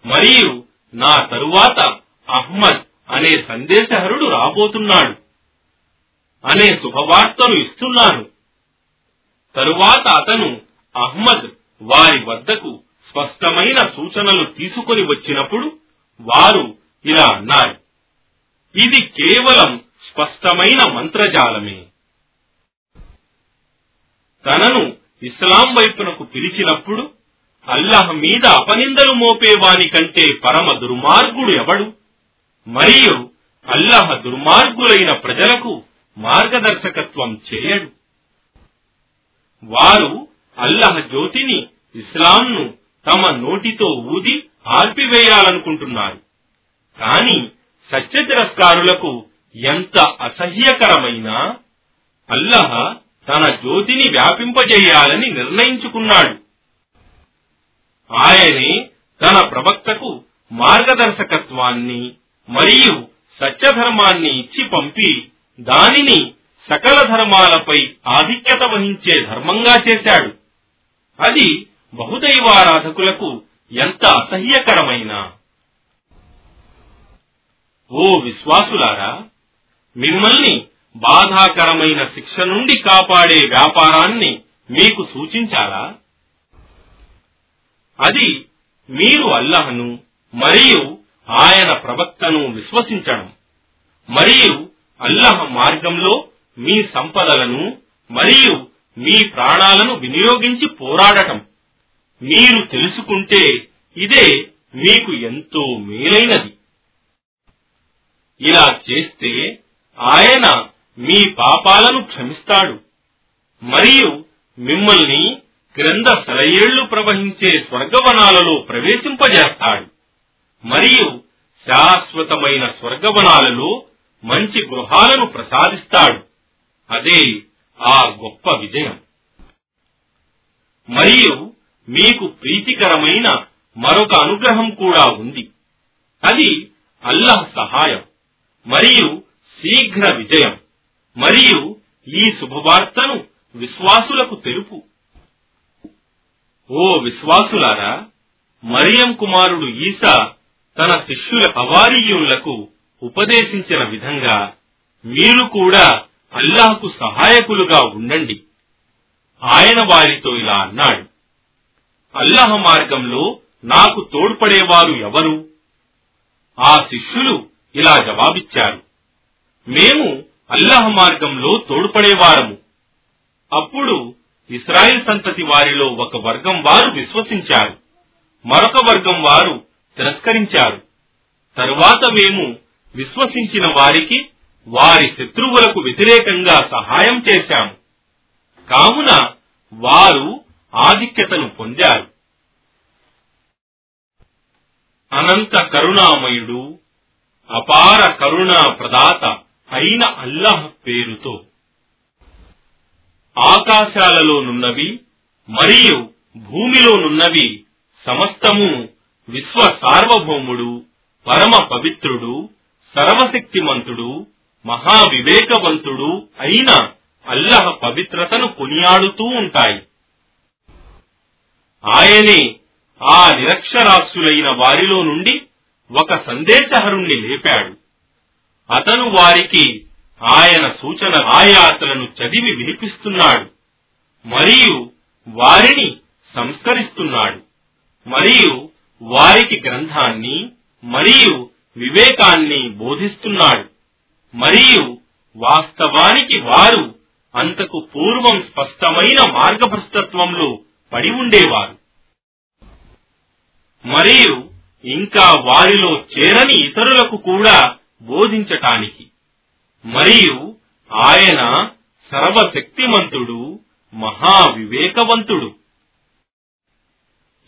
మరియు నా తరువాత అహ్మద్ అనే సందేశహరుడు రాబోతున్నాడు. అనే శుభవార్తను ఇస్తున్నాను. తరువాత అతను అహ్మద్ వారి వద్దకు స్పష్టమైన సూచనలు తీసుకొని వచ్చినప్పుడు వారు ఇలా అన్నారు. ఇది కేవలం స్పష్టమైన మంత్రజాలమే. తనను ఇస్లాం వైపునకు పిలిచినప్పుడు అల్లాహ్ మీద అపనిందలు మోపేవాని కంటే పరమ దుర్మార్గుడు ఎవడు? మరియు అల్లాహ్ దుర్మార్గులైన ప్రజలకు మార్గదర్శకత్వం చేయడు. వారు అల్లహ జ్యోతిని ఇస్లాంను తమ నోటితో ఊది ఆర్పివేయాలనుకుంటున్నారు. కాని సత్య తిరస్కారులకు ఎంత అసహ్యకరమైన అల్లహ తన జ్యోతిని వ్యాపింపజేయాలని నిర్ణయించుకున్నాడు. ఆయనే తన ప్రవక్తకు మార్గదర్శకత్వాన్ని మరియు సత్యధర్మాన్ని ఇచ్చి పంపి దానిని సకల ధర్మాలపై ఆధిక్యత వహించే ధర్మంగా చేశాడు. అది బహుదైవారాధకులకు ఎంత అసహ్యకరమైన! ఓ విశ్వాసులారా మిమ్మల్ని బాధాకరమైన శిక్ష నుండి కాపాడే వ్యాపారాన్ని మీకు సూచించాలా? అది మీరు అల్లహను మరియు ఆయన ప్రవక్తను విశ్వసించడం మరియు అల్లహ మార్గంలో మీ సంపదలను మరియు మీ ప్రాణాలను వినియోగించి పోరాడటం. మీరు తెలుసుకుంటే ఇదే మీకు ఎంతో మేలైనది. ఇలా చేస్తే ఆయన మీ పాపాలను క్షమిస్తాడు. మరియు మిమ్మల్ని క్రింద సెలయేళ్ళు ప్రవహించే స్వర్గవనాలలో ప్రవేశింపజేస్తాడు. మరియు శాశ్వతమైన స్వర్గవనాలలో మంచి గృహాలను ప్రసాదిస్తాడు. అదే ఆ గొప్ప విజయం. మరియు మీకు ప్రీతికరమైన మరొక అనుగ్రహం కూడా ఉంది. అది అల్లహ సహాయం మరియు శీఘ్ర విజయం మరియు ఈ శుభవార్తను విశ్వాసులకు తెలుపు. ఓ విశ్వాసులారా మరియం కుమారుడు ఈసా తన శిష్యుల హవారీయులకు ఉపదేశించిన విధంగా మీరు కూడా అల్లాహకు సహాయకులుగా ఉండండి. ఆయన వారితో ఇలా అన్నాడు. అల్లాహ మార్గంలో నాకు తోడ్పడేవారు ఎవరు? ఆ శిష్యులు ఇలా జవాబిచ్చారు. మేము అల్లాహ మార్గంలో తోడ్పడేవారము. అప్పుడు ఇస్రాయిల్ సంతతి వారిలో ఒక వర్గం వారు విశ్వసించారు. మరొక వర్గం వారు తిరస్కరించారు. తరువాత మేము విశ్వసించిన వారికి వారి శత్రువులకు వ్యతిరేకంగా సహాయం చేశాము. కావున వారు ఆధిక్యతను పొందారు. అనంత కరుణామయుడు అపార కరుణా ప్రదాత అయిన అల్లాహ్ పేరుతో ఆకాశాలలోనున్నవి మరియు భూమిలోనున్నవి సమస్తము విశ్వ సార్వభౌముడు పరమ పవిత్రుడు సర్వశక్తిమంతుడు మహా వివేకవంతుడు అయిన అల్లహ పవిత్రతను కొనియాడుతూ ఉంటాయి. ఆయనే ఆ నిరక్షరాస్యులైన వారిలో నుండి ఒక సందేశహరుణ్ణి లేపాడు. అతను వారికి ఆయన సూచన ఆయాతలను చదివి వినిపిస్తున్నాడు. మరియు వారిని సంస్కరిస్తున్నాడు. మరియు వారికి గ్రంథాన్ని మరియు వివేకాన్ని బోధిస్తున్నాడు. మరియు వాస్తవానికి వారు అంతకు పూర్వం స్పష్టమైన మార్గభ్రష్టత్వంలో పడి ఉండేవారు. మరియు ఇంకా వారిలో చేరని ఇతరులకు కూడా బోధించటానికి. మరియు ఆయన సర్వశక్తిమంతుడు మహావివేకవంతుడు.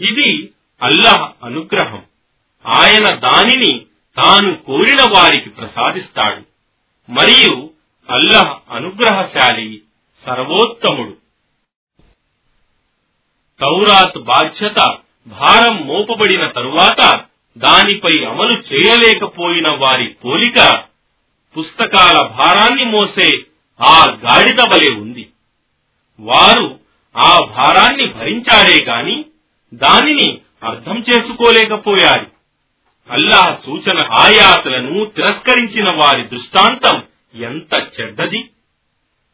ఇది అల్లాహ్ అనుగ్రహం. ఆయన దానిని తాను కోరిన వారికి ప్రసాదిస్తాడు. మరియు అల్లహ అనుగ్రహశాలి సర్వోత్తముడు. తౌరాత్ బాధ్యత భారం మోపబడిన తరువాత దానిపై అమలు చేయలేకపోయిన వారి పోలిక పుస్తకాల భారాన్ని మోసే ఆ గాడిద వలె ఉంది. వారు ఆ భారాన్ని భరించారే గాని దానిని అర్థం చేసుకోలేకపోయారు. అల్లాహ్ సూచన ఆయాతులను తిరస్కరించిన వారి దృష్టాంతం ఎంత చెడ్డది.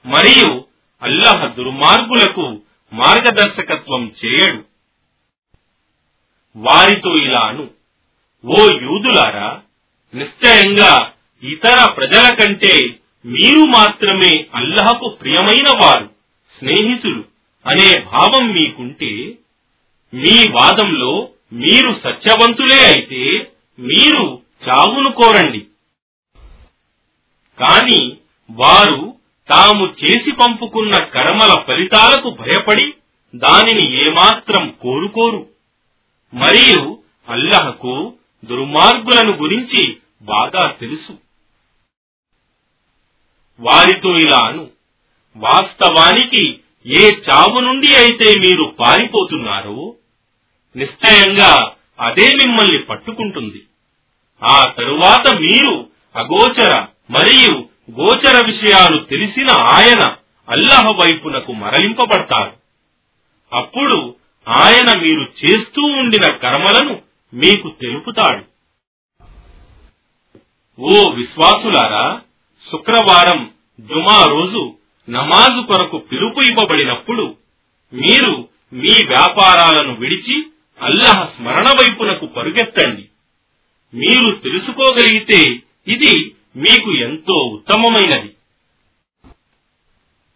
మరియు అల్లాహ్ దుర్మార్గులకు మార్గదర్శకత్వం చేయడు. వారితో ఇలాను. ఓ యూదులారా నిశ్చయంగా ఇతర ప్రజల కంటే మీరు మాత్రమే అల్లహకు ప్రియమైన వారు స్నేహితులు అనే భావం మీకుంటే మీ వాదంలో మీరు సత్యవంతులే అయితే మీరు చావును కోరండి. కాని వారు తాము చేసి పంపుకున్న కర్మల ఫలితాలకు భయపడి దానిని ఏమాత్రం కోరుకోరు. మరియు అల్లహకు దుర్మార్గులను గురించి బాగా తెలుసు. వారితో ఇలాను వాస్తవానికి ఏ చావు నుండి అయితే మీరు పారిపోతున్నారో నిశ్చయంగా అదే మిమ్మల్ని పట్టుకుంటుంది. ఆ తరువాత మీరు అగోచర మరియు గోచర విషయాలు తెలిసిన ఆయన అల్లహ వైపునకు మరలింపబడతారు. అప్పుడు ఆయన మీరు చేస్తూ ఉండిన కర్మలను మీకు తెలుపుతాడు. ఓ విశ్వాసులారా శుక్రవారం జుమా రోజు నమాజు కొరకు పిలుపు ఇవ్వబడినప్పుడు మీరు మీ వ్యాపారాలను విడిచి అల్లాహ్ స్మరణ వైపునకు పరుగెత్తండి. మీరు తెలుసుకోగలిగితే ఇది మీకు ఎంతో ఉత్తమమైనది.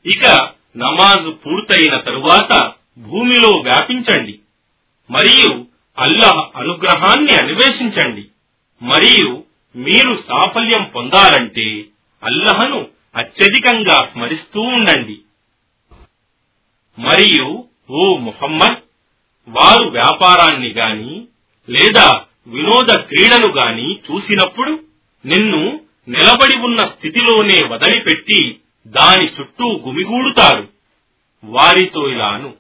ఇక నమాజ్ పూర్తయిన తరువాత భూమిలో వ్యాపించండి. మరియు అల్లాహ్ అనుగ్రహాన్ని అన్వేషించండి. మరియు మీరు సాఫల్యం పొందాలంటే అల్లహను అత్యధికంగా స్మరిస్తూ ఉండండి. మరియు ఓ ముహమ్మద్ వారు వ్యాపారాన్ని గాని లేదా వినోద క్రీడను గాని చూసినప్పుడు నిన్ను నిలబడి ఉన్న స్థితిలోనే వదిలిపెట్టి దాని చుట్టూ గుమిగూడుతారు. వారితో ఇలాను.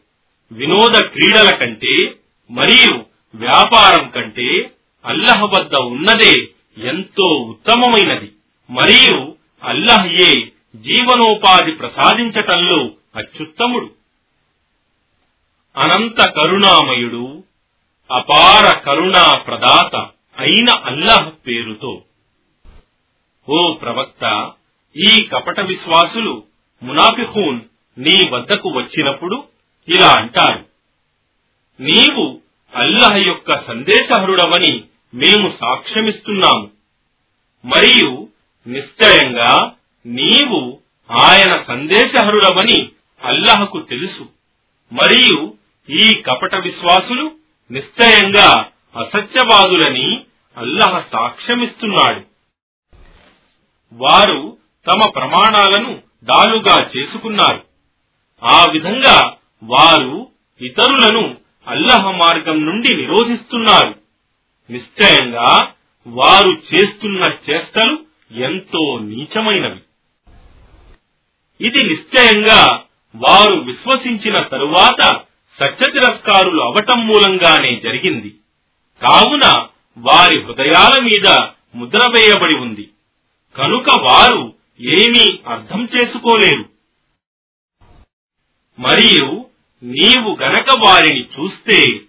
వినోద క్రీడల కంటే మరియు వ్యాపారం కంటే అల్లహ వద్ద ఉన్నదే ఎంతో ఉత్తమమైనది. మరియు అల్లహయే జీవనోపాధి ప్రసాదించటంలో అత్యుత్తముడు. అనంత కరుణామయుడు అపార కరుణా ప్రదాత అయిన అల్లాహ్ పేరుతో. ఓ ప్రవక్త ఈ కపట విశ్వాసులు మునాఫిహూన్ నీ వద్దకు వచ్చినప్పుడు ఇలా అంటారు. నీవు అల్లహ యొక్క సందేశహరుడవని మేము సాక్ష్యమిస్తున్నాము. మరియు నిశ్చయంగా నీవు ఆయన సందేశహరుడవని అల్లహకు తెలుసు. మరియు ఈ కపట విశ్వాసులు నిశ్చయంగా అసత్యవాదులని అల్లహ సాక్ష్యమిస్తున్నాడు. వారు తమ ప్రమాణాలను డాలుగా చేసుకున్నారు. ఆ విధంగా వారు ఇతరులను అల్లహ మార్గం నుండి నిరోధిస్తున్నారు. నిశ్చయంగా వారు చేస్తున్న చేష్టలు ఎంతో నీచమైనవి. ఇది నిశ్చయంగా వారు విశ్వసించిన తరువాత సత్యతిరస్కారులు అవటం మూలంగానే జరిగింది. కావున వారి హృదయాల మీద ముద్ర వేయబడి ఉంది. కనుక వారు ఏమీ అర్థం చేసుకోలేరు. మరియు నీవు గనక వారిని చూస్తే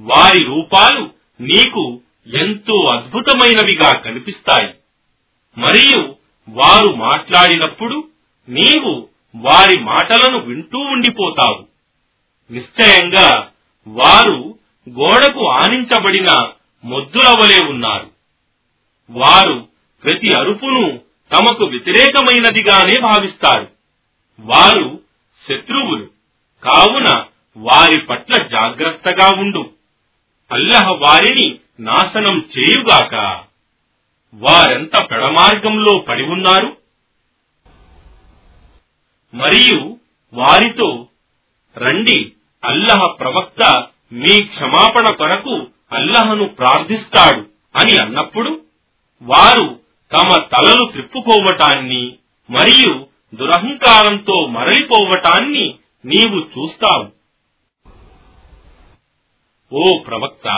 వారి రూపాలు నీకు ఎంతో అద్భుతమైనవిగా కనిపిస్తాయి. మరియు వారు మాట్లాడినప్పుడు నీవు వారి మాటలను వింటూ ఉండిపోతావు. నిశ్చయంగా వారు గోడకు ఆనించబడిన మొద్దులవలే ఉన్నారు. వారు ప్రతి అరుపును తమకు వ్యతిరేకమైనదిగానే భావిస్తారు. వారు శత్రువులు కావున వారి పట్ల జాగ్రత్తగా ఉండు. అల్లహ వారిని నాశనం చేయుగాక వారెంత పెడమార్గంలో పడి ఉన్నారు? మరియు వారితో రండి అల్లహ ప్రవక్త మీ క్షమాపణ కొరకు అల్లహను ప్రార్థిస్తాడు అని అన్నప్పుడు వారు తమ తలలు త్రిప్పుకోవటాన్ని మరియు దురహంకారంతో మరలిపోవటాన్ని నీవు చూస్తావు. ఓ ప్రవక్త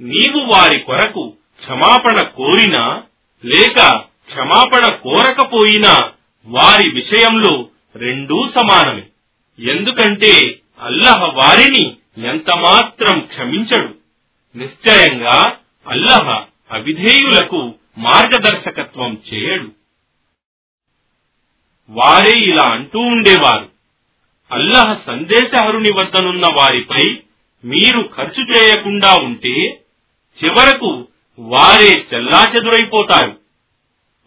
నీవు వారి కొరకు క్షమాపణ కోరినా లేక క్షమాపణ కోరకపోయినా వారి విషయంలో రెండూ సమానమే. ఎందుకంటే అల్లహ వారిని ఎంతమాత్రం క్షమించడు. నిశ్చయంగా అల్లహ అవిధేయులకు మార్గదర్శకత్వం చేయడు. వారే ఇలా అంటూ ఉండేవారు. అల్లహ సందేశహరుని వద్దనున్న వారిపై మీరు ఖర్చు చేయకుండా ఉంటే చివరకు వారే చెల్లాచెదురైపోతారు.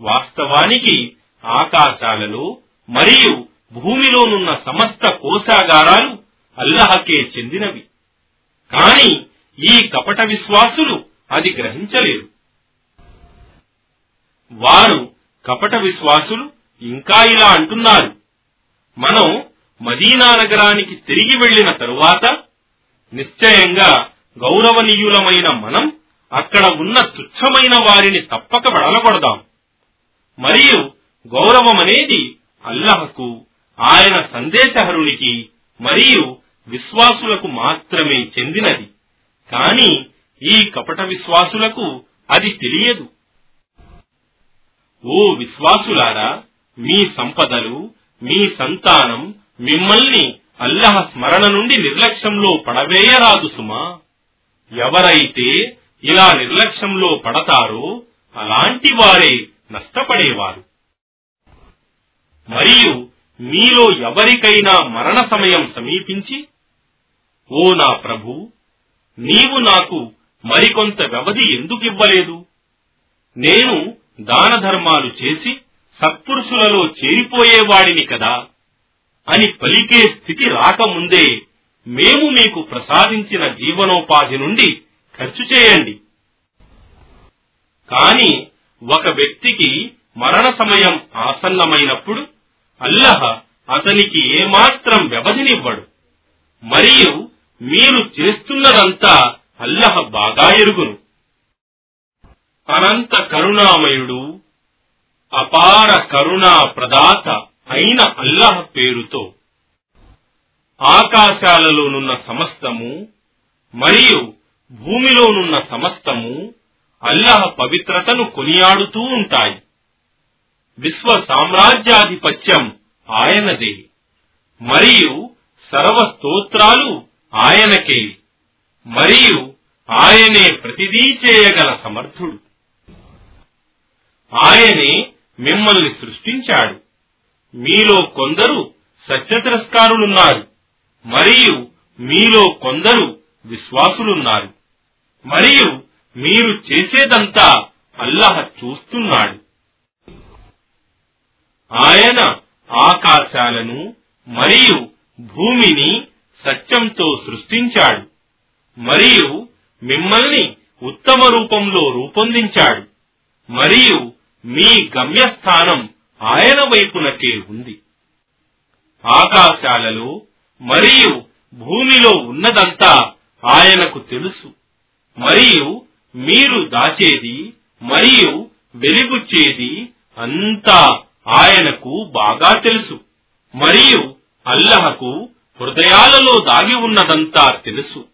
వాస్తవానికి ఆకాశాలలో మరియు భూమిలోనున్న సమస్త కోశాగారాలు అల్లహకే చెందినవి. కాని ఈ కపట విశ్వాసులు అది గ్రహించలేరు. వారు కపట విశ్వాసులు ఇంకా ఇలా అంటున్నారు. మనం మదీనా నగరానికి తిరిగి వెళ్ళిన తరువాత నిశ్చయంగా గౌరవనీయులమైన మనం అక్కడ ఉన్న తుచ్చమైన వారిని తప్పక వెడలగొడదాం. మరియు గౌరవమనేది అల్లహకు ఆయన సందేశహరునికి మరియు విశ్వాసులకు మాత్రమే చెందినది. కాని ఈ కపట విశ్వాసులకు అది తెలియదు. ఓ విశ్వాసులారా మీ సంపదలు మీ సంతానం మిమ్మల్ని అల్లహ స్మరణ నుండి నిర్లక్ష్యంలో పడవేయరాదు సుమా. ఎవరైతే ఇలా నిర్లక్ష్యంలో పడతారో అలాంటి వారే నష్టపడేవారు. మరియు మీలో ఎవరికైనా మరణ సమయం సమీపించి ఓ నా ప్రభు నీవు నాకు మరికొంత వ్యవధి ఎందుకివ్వలేదు? నేను దాన ధర్మాలు చేసి సత్పురుషులలో చేరిపోయేవాడిని కదా? అని పలికే స్థితి రాకముందే మేము మీకు ప్రసాదించిన జీవనోపాధి నుండి ఖర్చు చేయండి. కాని ఒక వ్యక్తికి మరణ సమయం ఆసన్నమైనప్పుడు అల్లహ అతనికి ఏమాత్రం వ్యవధినివ్వడు. మరియు మీరు చేస్తున్నదంతా అల్లహ బాగా ఎరుగును. అనంత కరుణామయుడు అపార కరుణా ప్రదాత అయిన అల్లహ పేరుతో ఆకాశాలలోనున్న సమస్తము మరియు భూమిలోనున్న సమస్తము అల్లహ పవిత్రతను కొనియాడుతూ ఉంటాయి. విశ్వ సామ్రాజ్యాధిపత్యం ఆయనదే. మరియు సర్వ స్తోత్రాలు ఆయనకే. మరియు ఆయనే ప్రతిదీ చేయగల సమర్థుడు. ఆయనే మిమ్మల్ని సృష్టించాడు. మీలో కొందరు సత్యతిరస్కారులున్నారు. మరియు మీలో కొందరు విశ్వాసులున్నారు. మరియు మీరు చేసేదంతా అల్లహ చూస్తున్నాడు. ఆయన ఆకాశాలను మరియు భూమిని సత్యంతో సృష్టించాడు మరియు మిమ్మల్ని ఉత్తమ రూపంలో రూపొందించాడు మరియు మీ గమ్యస్థానం ఆయన వైపునకే ఉంది. ఆకాశాలలో మరియు భూమిలో ఉన్నదంతా ఆయనకు తెలుసు. మరియు మీరు దాచేది మరియు వెలిగుచ్చేది అంతా ఆయనకు బాగా తెలుసు. మరియు అల్లహకు హృదయాలలో దాగి ఉన్నదంతా తెలుసు.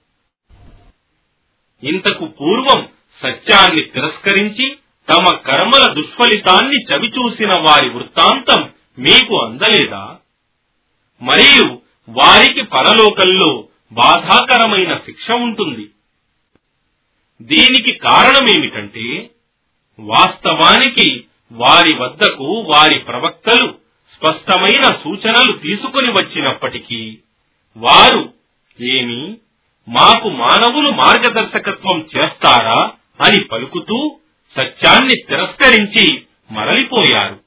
ఇంతకు పూర్వం సత్యాన్ని తిరస్కరించి తమ కర్మల దుష్ఫలితాన్ని చవిచూసిన వారి వృత్తాంతం మీకు అందలేదా? మరియు వారికి పరలోకంలో బాధాకరమైన శిక్ష ఉంటుంది. దీనికి కారణమేమిటంటే వాస్తవానికి వారి వద్దకు వారి ప్రవక్తలు స్పష్టమైన సూచనలు తీసుకుని వచ్చినప్పటికీ వారు ఏమి మాకు మానవులు మార్గదర్శకత్వం చేస్తారా అని పలుకుతూ సత్యాన్ని తిరస్కరించి మరలిపోయారు.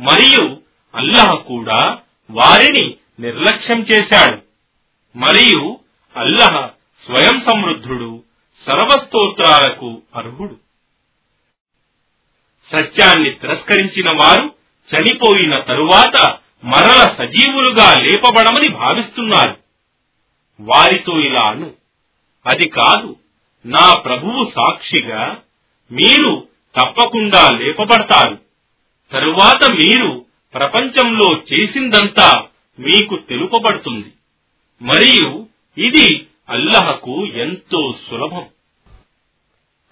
మరియు అల్లాహ్ కూడా వారిని నిర్లక్ష్యం చేశాడు. మరియు అల్లహ స్వయం సమృద్ధుడు సర్వస్తోత్రాలకు అర్హుడు. సత్యాన్ని తిరస్కరించిన వారు చనిపోయిన తరువాత మరల సజీవులుగా లేపబడమని భావిస్తున్నారు. వారితో ఇలా అను అది కాదు నా ప్రభువు సాక్షిగా మీరు తప్పకుండా లేపబడతారు. తరువాత మీరు ప్రపంచంలో చేసిందంతా మీకు తెలుపబడుతుంది. మరియు ఇది అల్లహకు ఎంతో సులభం.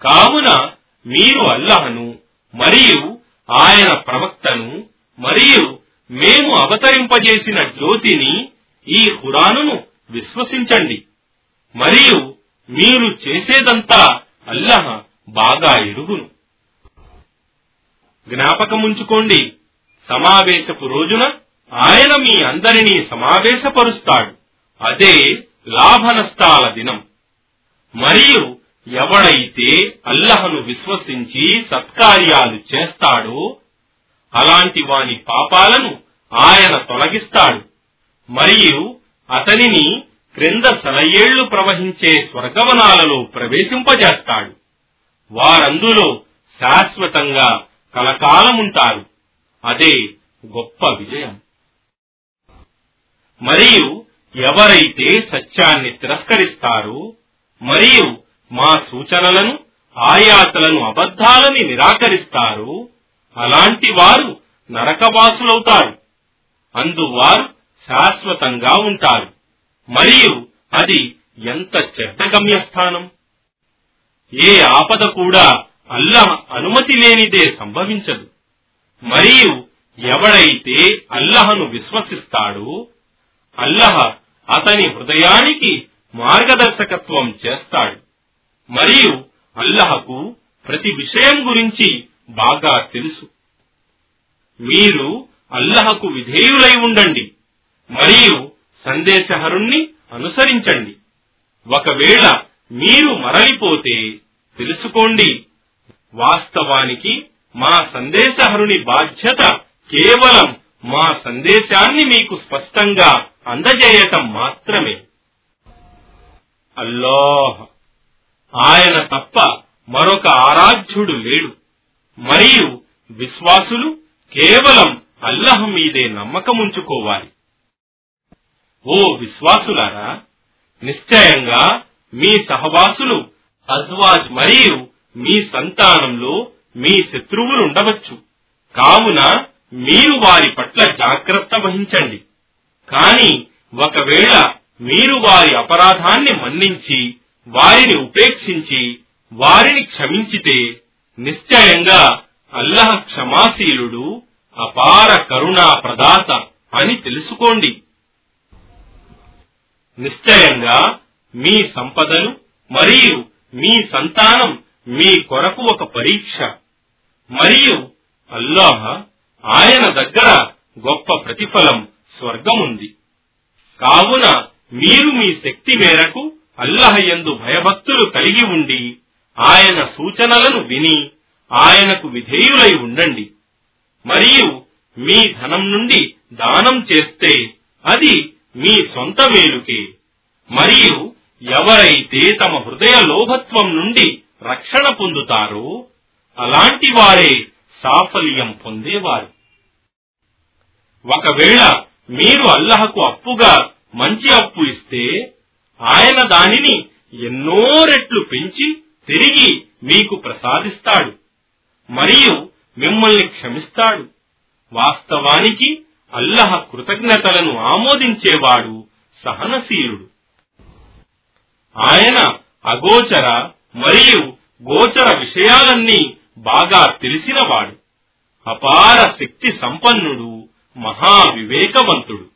కావున మీరు అల్లహను మరియు ఆయన ప్రవక్తను మరియు మేము అవతరింపజేసిన జ్యోతిని ఈ హురానును విశ్వసించండి. మరియు మీరు చేసేదంతా అల్లహ బాగా ఎరుగును. జ్ఞాపకముంచుకోండి సమావేశపు రోజున ఆయన మీ అందరినీ సమావేశపరుస్తాడు. అదే లాభనష్టాల దినం. మరియు ఎవడైతే అల్లహను విశ్వసించి సత్కార్యాలు చేస్తాడో అలాంటి వాని పాపాలను ఆయన తొలగిస్తాడు. మరియు అతనిని క్రింద సలయేళ్ళు ప్రవహించే స్వర్గవనాలలో ప్రవేశింపజేస్తాడు. వారందులో శాశ్వతంగా కలకాలముంటారు. అదే గొప్ప విజయం. మరియు ఎవరైతే సత్యాన్ని తిరస్కరిస్తారో మరియు మా సూచనలను ఆయాతలను అబద్ధాలని నిరాకరిస్తారు. అలాంటి వారు నరకవాసులవుతారు. అందువారు శాశ్వతంగా ఉంటారు. మరియు అది ఎంత చెడ్డ గమ్యస్థానం ఏ ఆపద కూడా అల్లాహ్ అనుమతి లేనిదే సంభవించదు. మరియు ఎవడైతే అల్లహను విశ్వసిస్తాడో అల్లహ అతని హృదయానికి మార్గదర్శకత్వం చేస్తాడు. మరియు అల్లహకు ప్రతి విషయం గురించి బాగా తెలుసు. మీరు అల్లహకు విధేయులై ఉండండి మరియు సందేశహరుణ్ణి అనుసరించండి. ఒకవేళ మీరు మరలిపోతే తెలుసుకోండి వాస్తవానికి మా సందేశహరుని బాధ్యత కేవలం మా సందేశాన్ని మీకు స్పష్టంగా అందజేయటం మాత్రమే. అల్లాహ్ ఆయన తప్ప మరొక ఆరాధ్యుడు లేడు. మరియు విశ్వాసులు కేవలం అల్లహ మీదే నమ్మకముంచుకోవాలి. ఓ విశ్వాసులారా నిశ్చయంగా మీ సహవాసులు అజ్వాజ్ మరియు మీ సంతానంలో మీ శత్రువులు ఉండవచ్చు కావున మీరు వారి పట్ల జాగ్రత్త వహించండి. కాని ఒకవేళ మీరు వారి అపరాధాన్ని మన్నించి వారిని ఉపేక్షించి వారిని క్షమించితే నిశ్చయంగా అల్లహ క్షమాశీలుడు అపార కరుణా ప్రదాత అని తెలుసుకోండి. నిశ్చయంగా మీ సంపదలు మరియు మీ సంతానం మీ కొరకు ఒక పరీక్ష. మరియు అల్లాహ ఆయన దగ్గర గొప్ప ప్రతిఫలం స్వర్గముంది. కావున మీరు మీ శక్తి మేరకు అల్లహ యందు భయభక్తులు కలిగి ఉండి ఆయన సూచనలను విని ఆయనకు విధేయులై ఉండండి. మరియు మీ ధనం నుండి దానం చేస్తే అది మీ సొంత మేలుకే. మరియు ఎవరైతే తమ హృదయ లోభత్వం నుండి రక్షణ పొందుతారో అలాంటి వారే సాఫల్యం పొందేవారు. ఒకవేళ మీరు అల్లహకు అప్పుగా మంచి అప్పు ఇస్తే ఆయన దానిని ఎన్నో రెట్లు పెంచి తిరిగి మీకు ప్రసాదిస్తాడు. మరియు మిమ్మల్ని క్షమిస్తాడు. వాస్తవానికి అల్లహ కృతజ్ఞతలను ఆమోదించేవాడు సహనశీలుడు. ఆయన అగోచర మరియు గోచర విషయాలన్నీ బాగా తెలిసినవాడు. అపార శక్తి సంపన్నుడు మహా వివేకవంతుడు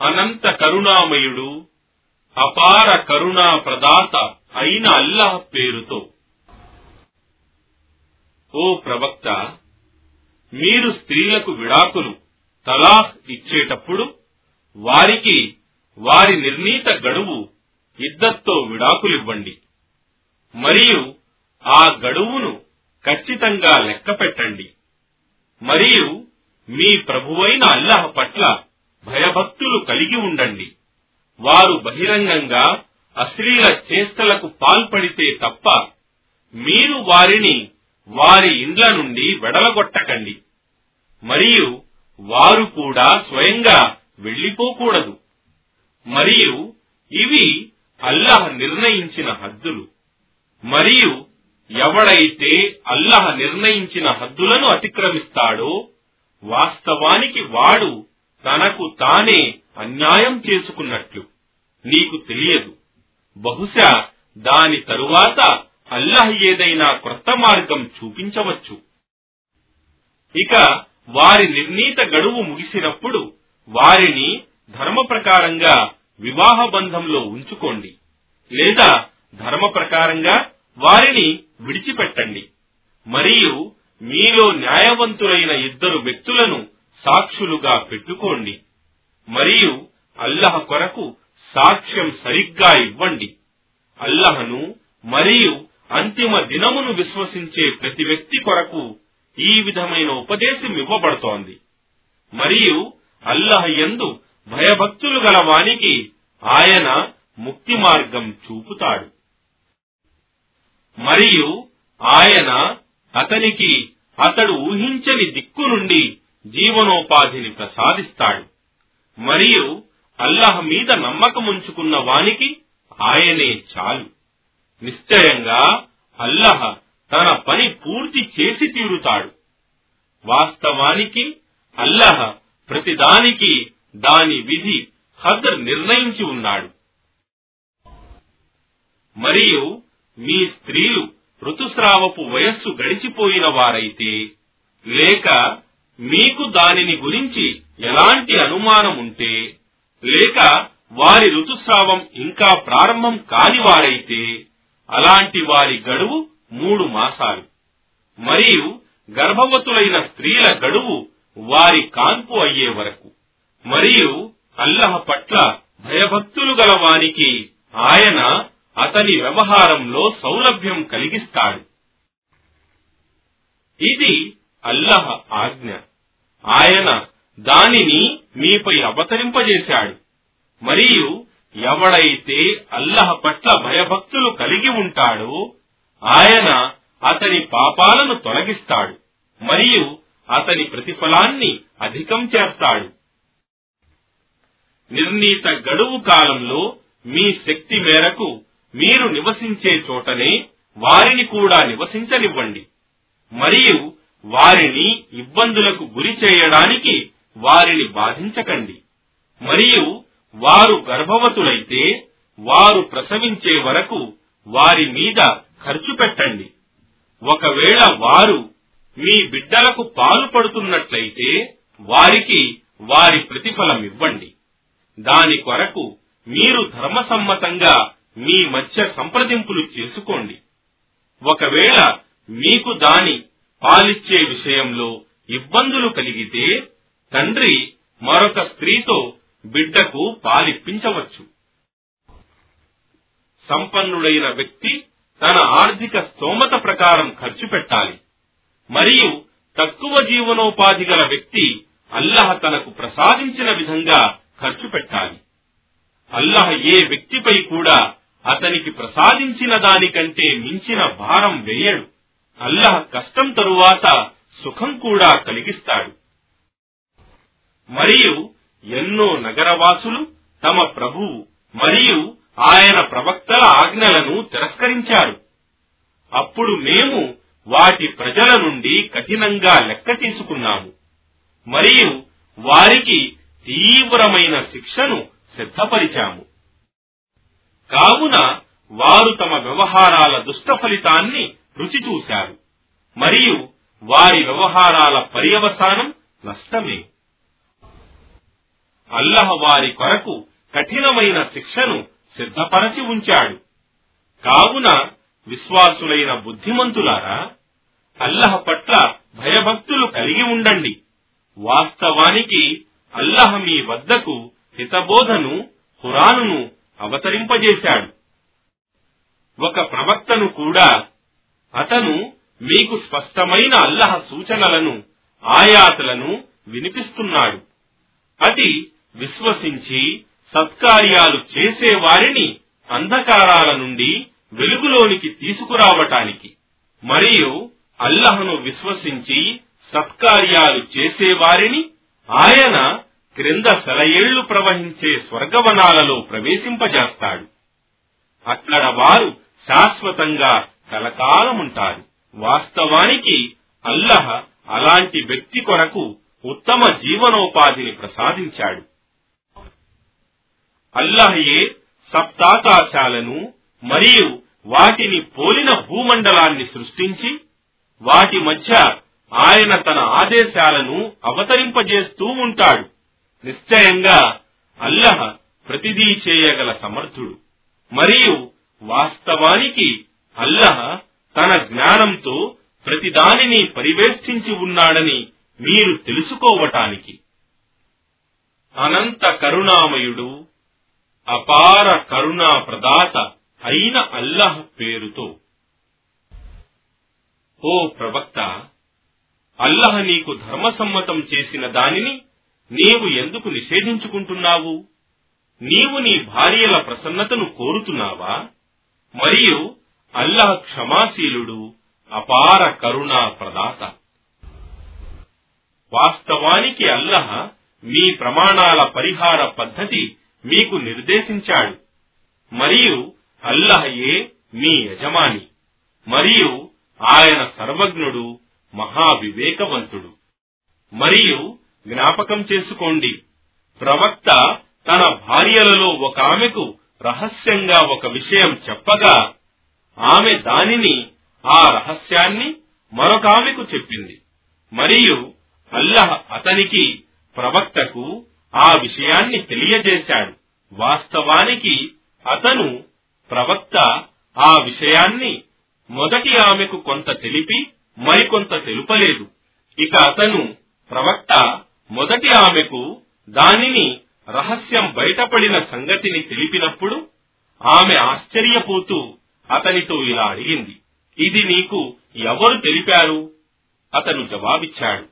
అనంత కరుణామయుడు అపార కరుణా ప్రదాత అయిన అల్లాహ్ పేరుతో. ఓ ప్రవక్త మీరు స్త్రీలకు విడాకులు తలాహ్ ఇచ్చేటప్పుడు వారికి వారి నిర్ణీత గడువు ఇద్దత్తో విడాకులివ్వండి. మరియు ఆ గడువును ఖచ్చితంగా లెక్క పెట్టండి మరియు మీ ప్రభువైన అల్లహ పట్ల భయభక్తులు కలిగి ఉండండి. వారు బహిరంగంగా అశ్లీల చేష్టలకు పాల్పడితే తప్ప మీరు వారిని వారి ఇండ్ల నుండి వెడలగొట్టకండి. మరియు వారు కూడా స్వయంగా వెళ్ళిపోకూడదు మరియు ఇవి అల్లహ నిర్ణయించిన హద్దులు. మరియు ఎవడైతే అల్లహ నిర్ణయించిన హద్దులను అతిక్రమిస్తాడో వాస్తవానికి వాడు తనకు తానే అన్యాయం చేసుకున్నట్లు నీకు తెలియదు. బహుశా దాని తరువాత అల్లహ ఏదైనా క్రొత్త మార్గం చూపించవచ్చు. ఇక వారి నిర్ణీత గడువు ముగిసినప్పుడు వారిని ధర్మ ప్రకారంగా వివాహ బంధంలో ఉంచుకోండి. లేదా ధర్మ ప్రకారంగా వారిని విడిచిపెట్టండి. మరియు మీలో న్యాయవంతులైన ఇద్దరు వ్యక్తులను సాక్షులుగా పెట్టుకోండి. మరియు అల్లహ కొరకు సాక్ష్యం సరిగ్గా ఇవ్వండి. అల్లహను మరియు అంతిమ దినమును విశ్వసించే ప్రతి వ్యక్తి కొరకు ఈ విధమైన ఉపదేశం ఇవ్వబడుతోంది. మరియు అల్లహ ఎందు భయభక్తులు గల వానికి ఆయన ముక్తి మార్గం చూపుతాడు. మరియు ఆయన అతనికి అతడు ఊహించని దిక్కు నుండి జీవనోపాధిని ప్రసాదిస్తాడు. మరియు అల్లహ మీద నమ్మకముంచుకున్న వానికి ఆయనే చాలు. నిశ్చయంగా అల్లహ తన పని పూర్తి చేసి తీరుతాడు. వాస్తవానికి అల్లహ ప్రతిదానికి దాని విధి హద్ నిర్ణయించి ఉన్నాడు. మరియు మీ స్త్రీలు ఋతుస్రావపు వయస్సు గడిచిపోయిన వారైతే లేక మీకు దానిని గురించి ఎలాంటి అనుమానం ఉంటే లేక వారి ఋతుస్రావం ఇంకా ప్రారంభం కాని వారైతే అలాంటి వారి గడువు మూడు మాసాలు. మరియు గర్భవతులైన స్త్రీల గడువు వారి కాన్పు అయ్యే వరకు. మరియు అల్లహ పట్ల భయభక్తులు గల వానికి ఆయన అతని వ్యవహారంలో సౌలభ్యం కలిగిస్తాడు. ఇది అల్లహ ఆజ్ఞ. ఆయన దానిని మీపై అవతరింపజేశాడు. మరియు ఎవడైతే అల్లహ పట్ల భయభక్తులు కలిగి ఉంటాడో ఆయన అతని పాపాలను తొలగిస్తాడు మరియు అతని ప్రతిఫలాన్ని అధికం చేస్తాడు. నిర్ణీత గడువు కాలంలో మీ శక్తి మేరకు మీరు నివసించే చోటనే వారిని కూడా నివసించనివ్వండి. మరియు వారిని ఇబ్బందులకు గురి చేయడానికి వారిని బాధించకండి. మరియు వారు గర్భవతులైతే వారు ప్రసవించే వరకు వారి మీద ఖర్చు పెట్టండి. ఒకవేళ వారు మీ బిడ్డలకు పాలు పడుతున్నట్లయితే వారికి వారి ప్రతిఫలం ఇవ్వండి. దాని కొరకు మీరు ధర్మసమ్మతంగా మీ మధ్య సంప్రదింపులు చేసుకోండి. ఒకవేళ మీకు దాని పాలిచ్చే విషయంలో ఇబ్బందులు కలిగితే తండ్రి మరొక స్త్రీతో బిడ్డకు పాలిప్పించవచ్చు. సంపన్నుడైన వ్యక్తి తన ఆర్థిక స్తోమత ప్రకారం ఖర్చు పెట్టాలి. మరియు తక్కువ జీవనోపాధి గల వ్యక్తి అల్లహ తనకు ప్రసాదించిన విధంగా ఖర్చు పెట్టాలి. అల్లహ ఏ వ్యక్తిపై కూడా అతనికి ప్రసాదించిన దానికంటే మించిన భారం వేయడు. అల్లాహ్ కష్టం తరువాత సుఖం కూడా కలిగిస్తాడు. మరియు ఎన్నో నగరవాసులు తమ ప్రభువు మరియు ఆయన ప్రవక్తల ఆజ్ఞలను తిరస్కరించారు. అప్పుడు మేము వాటి ప్రజల నుండి కఠినంగా లెక్క తీసుకున్నాము. మరియు వారికి తీవ్రమైన శిక్షను సిద్ధపరిచాము. కావున వారు తమ వ్యవహారాల దుష్ట ఫలితాన్ని రుచి చూశారు. మరియు వారి వ్యవహారాల పర్యవసానం నష్టమే. అల్లహ వారి కొరకు కఠినమైన శిక్షను సిద్ధపరచి ఉంచాడు. కావున విశ్వాసులైన బుద్ధిమంతులారా అల్లహ పట్ల భయభక్తులు కలిగి ఉండండి. వాస్తవానికి అల్లహ మీ వద్దకు హితబోధను హురాను అవతరింపజేశాడు. ఒక ప్రవక్తను కూడా అతను మీకు స్పష్టమైన అల్లహ సూచనలను ఆయాతలను వినిపిస్తున్నాడు. అది విశ్వసించి సత్కార్యాలు చేసే వారిని అంధకారాల నుండి వెలుగులోనికి తీసుకురావటానికి మరియు అల్లహను విశ్వసించి సత్కార్యాలు చేసేవారిని ఆయన క్రింద సెలయేళ్ళు ప్రవహించే స్వర్గవనాలలో ప్రవేశింపజేస్తాడు. అక్కడ వారు శాశ్వతంగా కలకాలముంటారు. వాస్తవానికి అల్లహ అలాంటి వ్యక్తి కొరకు ఉత్తమ జీవనోపాధిని ప్రసాదించాడు. అల్లహయే సప్తాకాశాలను మరియు వాటిని పోలిన భూమండలాన్ని సృష్టించి వాటి మధ్య ఆయన తన ఆదేశాలను అవతరింపజేస్తూ ఉంటాడు. నిశ్చయంగా అల్లహ ప్రతిదీ చేయగల సమర్థుడు. మరియు వాస్తవానికి అల్లహ తన జ్ఞానంతో ప్రతిదానిని పరివేష్టించి ఉన్నాడని మీరు తెలుసుకోవటానికి. అనంత కరుణామయుడు అపార కరుణా ప్రదాత అయిన అల్లహ పేరుతో. ఓ ప్రవక్త అల్లహ నీకు ధర్మసమ్మతం చేసిన దానిని నీవు ఎందుకు నిషేధించుకుంటున్నావు? నీవు నీ భార్యల ప్రసన్నతను కోరుతున్నావా? మరియు అల్లాహ్ క్షమాశీలుడు అపార కరుణా ప్రదాత. వాస్తవానికి అల్లహ మీ ప్రమాణాల పరిహార పద్ధతి మీకు నిర్దేశించాడు. మరియు అల్లహయే మీ యజమాని. మరియు ఆయన సర్వజ్ఞుడు మహావివేకవంతుడు. మరియు జ్ఞాపకం చేసుకోండి ప్రవక్త తన భార్యలలో ఒక ఆమెకు రహస్యంగా ఒక విషయం చెప్పగా ఆమె దానిని ఆ రహస్యాన్ని మరొక ఆమెకు చెప్పింది. మరియు అల్లహ అతనికి ప్రవక్తకు ఆ విషయాన్ని తెలియజేశాడు. వాస్తవానికి అతను ప్రవక్త ఆ విషయాన్ని మొదటి ఆమెకు కొంత తెలిపి మరికొంత తెలుపలేదు. ఇక అతను ప్రవక్త మొదటి ఆమెకు దానిని రహస్యం బయటపడిన సంగతిని తెలిపినప్పుడు ఆమె ఆశ్చర్యపోతూ అతనితో ఇలా అడిగింది ఇది నీకు ఎవరు తెలిపారు? అతను జవాబిచ్చాడు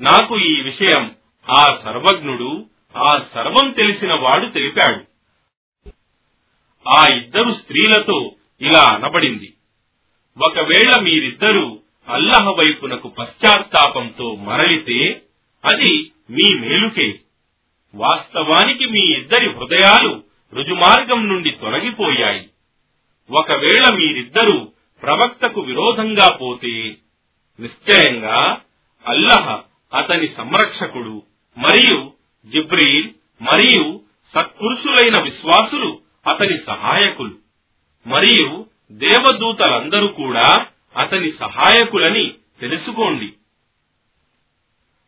నాకు ఈ విషయం ఆ సర్వజ్ఞుడు ఆ సర్వం తెలిసిన వాడు తెలిపాడు. ఆ ఇద్దరు స్త్రీలతో ఇలా అనబడింది ఒకవేళ మీరిద్దరూ అల్లహ వైపునకు పశ్చాత్తాపంతో మరలితే అది మీ మేలుకే. వాస్తవానికి మీ ఇద్దరి హృదయాలు రుజుమార్గం నుండి తొలగిపోయాయి. ఒకవేళ మీరిద్దరూ ప్రవక్తకు విరోధంగా పోతే నిశ్చయంగా అల్లహ అతని సంరక్షకుడు మరియు జిబ్రీల్ మరియు సత్పురుషులైన విశ్వాసులు అతని సహాయకులు. మరియు దేవదూతలందరూ కూడా అతని సహాయకులని తెలుసుకోండి.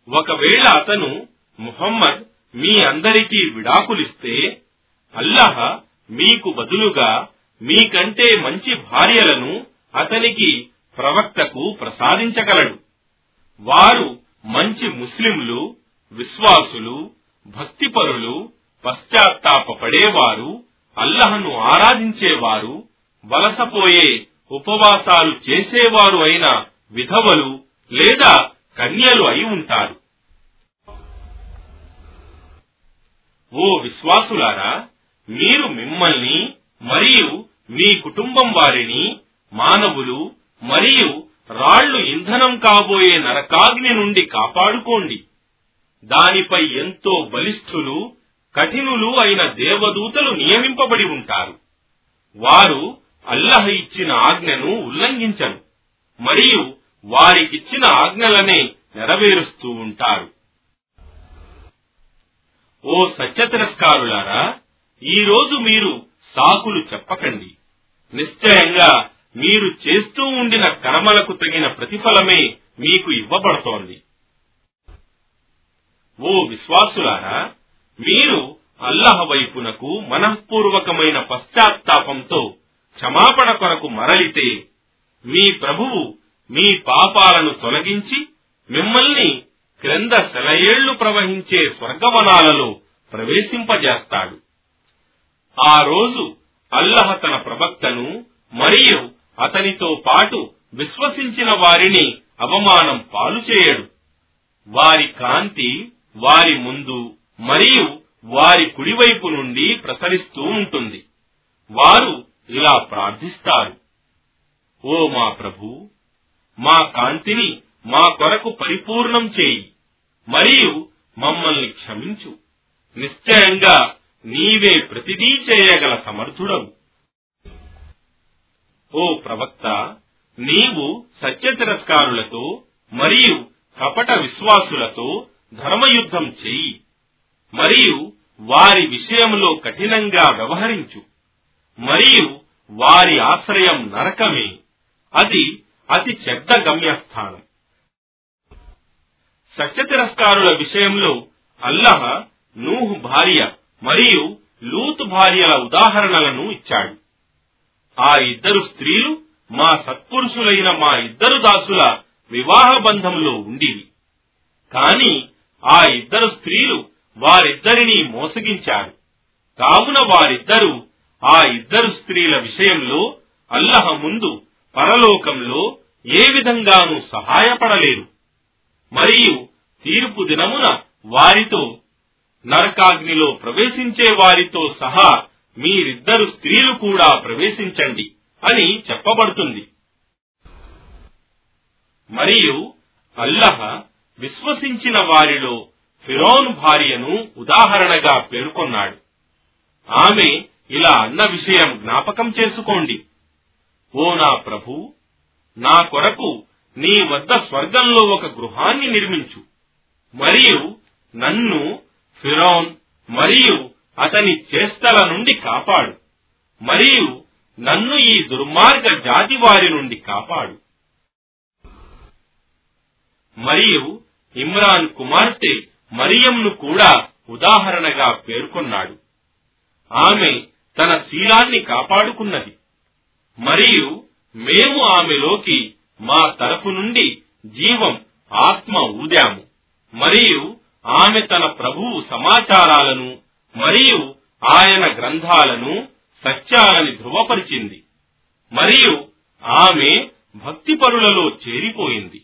ఒకవేళ అతను ముహమ్మద్ మీ అందరికీ విడాకులిస్తే అల్లహ మీకు బదులుగా మీకంటే మంచి భార్యలను అతనికి ప్రవక్తకు ప్రసాదించగలడు. వారు మంచి ముస్లింలు విశ్వాసులు భక్తిపరులు పశ్చాత్తాపడేవారు అల్లహను ఆరాధించేవారు వలసపోయే ఉపవాసాలు చేసేవారు అయిన విధవలు లేదా కన్యలు అయి ఉంటారు. ఓ విశ్వాసులారా మీరు మిమ్మల్ని మరియు మీ కుటుంబం వారిని మానవులు మరియు రాళ్ళు ఇంధనం కాబోయే నరకాగ్ని నుండి కాపాడుకోండి. దానిపై ఎంతో బలిష్ఠులు కఠినులు అయిన దేవదూతలు నియమింపబడి ఉంటారు. వారు అల్లహ ఇచ్చిన ఆజ్ఞను ఉల్లంఘించరు మరియు వారికిచ్చిన ఆజ్ఞలనే నెరవేరుస్తూ ఉంటారు. ఓ సత్యతిరస్కారులారా ఈరోజు మీరు సాకులు చెప్పకండి. నిశ్చయంగా మీరు చేస్తూ ఉండిన కర్మలకు తగిన ప్రతిఫలమే మీకు ఇవ్వబడుతోంది. ఓ విశ్వాసులారా మీరు అల్లహ వైపునకు మనఃపూర్వకమైన పశ్చాత్తాపంతో క్షమాపణ కొరకు మరలితే మీ ప్రభువు మీ పాపాలను తొలగించి మిమ్మల్ని క్రింద సెలయేళ్ళు ప్రవహించే స్వర్గవనాలలో ప్రవేశింపజేస్తాడు. ఆ రోజు అల్లహ తన ప్రవక్తను మరియు అతనితో పాటు విశ్వసించిన వారిని అవమానం పాలు చేయడు. వారి కాంతి వారి ముందు మరియు వారి కుడివైపు నుండి ప్రసరిస్తూ ఉంటుంది. వారు ఇలా ప్రార్థిస్తారు. ఓ మా ప్రభు మా కాంతిని మా కొరకు పరిపూర్ణం చేయి మరియు మమ్మల్ని క్షమించు. నిశ్చయంగా నీవే ప్రతిదీ చేయగల సమర్థుడవు. ఓ ప్రవక్త నీవు సత్య తిరస్కారులతో మరియు కపట విశ్వాసులతో ధర్మయుద్ధం చెయ్యి మరియు వారి విషయంలో కఠినంగా వ్యవహరించు మరియు వారి ఆశ్రయం నరకమే. అది అతి చెడ్డ గమ్యస్థానం. సత్య తిరస్కారుల విషయంలో అల్లహ నూహు భార్య మరియు లూతు భార్యల ఉదాహరణలను ఇచ్చాడు. ఆ ఇద్దరు స్త్రీలు మా సత్పురుషులైన మా ఇద్దరు దాసుల వివాహ బంధంలో ఉండివి. కాని ఆ ఇద్దరు స్త్రీలు వారిద్దరినీ మోసగించారు. కావున వారిద్దరూ ఆ ఇద్దరు స్త్రీల విషయంలో అల్లహ ముందు పరలోకంలో ఏ విధంగానూ సహాయపడలేరు. మరియు తీర్పు దినమున వారితో నరకాగ్నిలో ప్రవేశించే వారితో సహా మీరిద్దరు స్త్రీలు కూడా ప్రవేశించండి అని చెప్పబడుతుంది. మరియు అల్లహ విశ్వసించిన వారిలో ఫిరోన్ భార్యను ఉదాహరణగా పేర్కొన్నాడు. ఆమె ఇలా అన్న విషయం జ్ఞాపకం చేసుకోండి. ఓ నా ప్రభు నా కొరకు నీ వద్ద స్వర్గంలో ఒక గృహాన్ని నిర్మించు. మరియు నన్ను ఫిరోన్ మరియు అతని చేష్టల నుండి కాపాడు. మరియు నన్ను ఈ దుర్మార్గ జాతి వారి నుండి కాపాడు. మరియు ఇమ్రాన్ కుమార్తె మరియంను కూడా ఉదాహరణగా పేర్కొన్నాడు. ఆమె తన శీలాన్ని కాపాడుకున్నది. మరియు మేము ఆమెలోకి మా తరపు నుండి జీవం ఆత్మ ఊదాము. మరియు ఆమె తన ప్రభువు సమాచారాలను మరియు ఆయన గ్రంథాలను సత్యాలని ధృవపరిచింది. మరియు ఆమె భక్తిపరులలో చేరిపోయింది.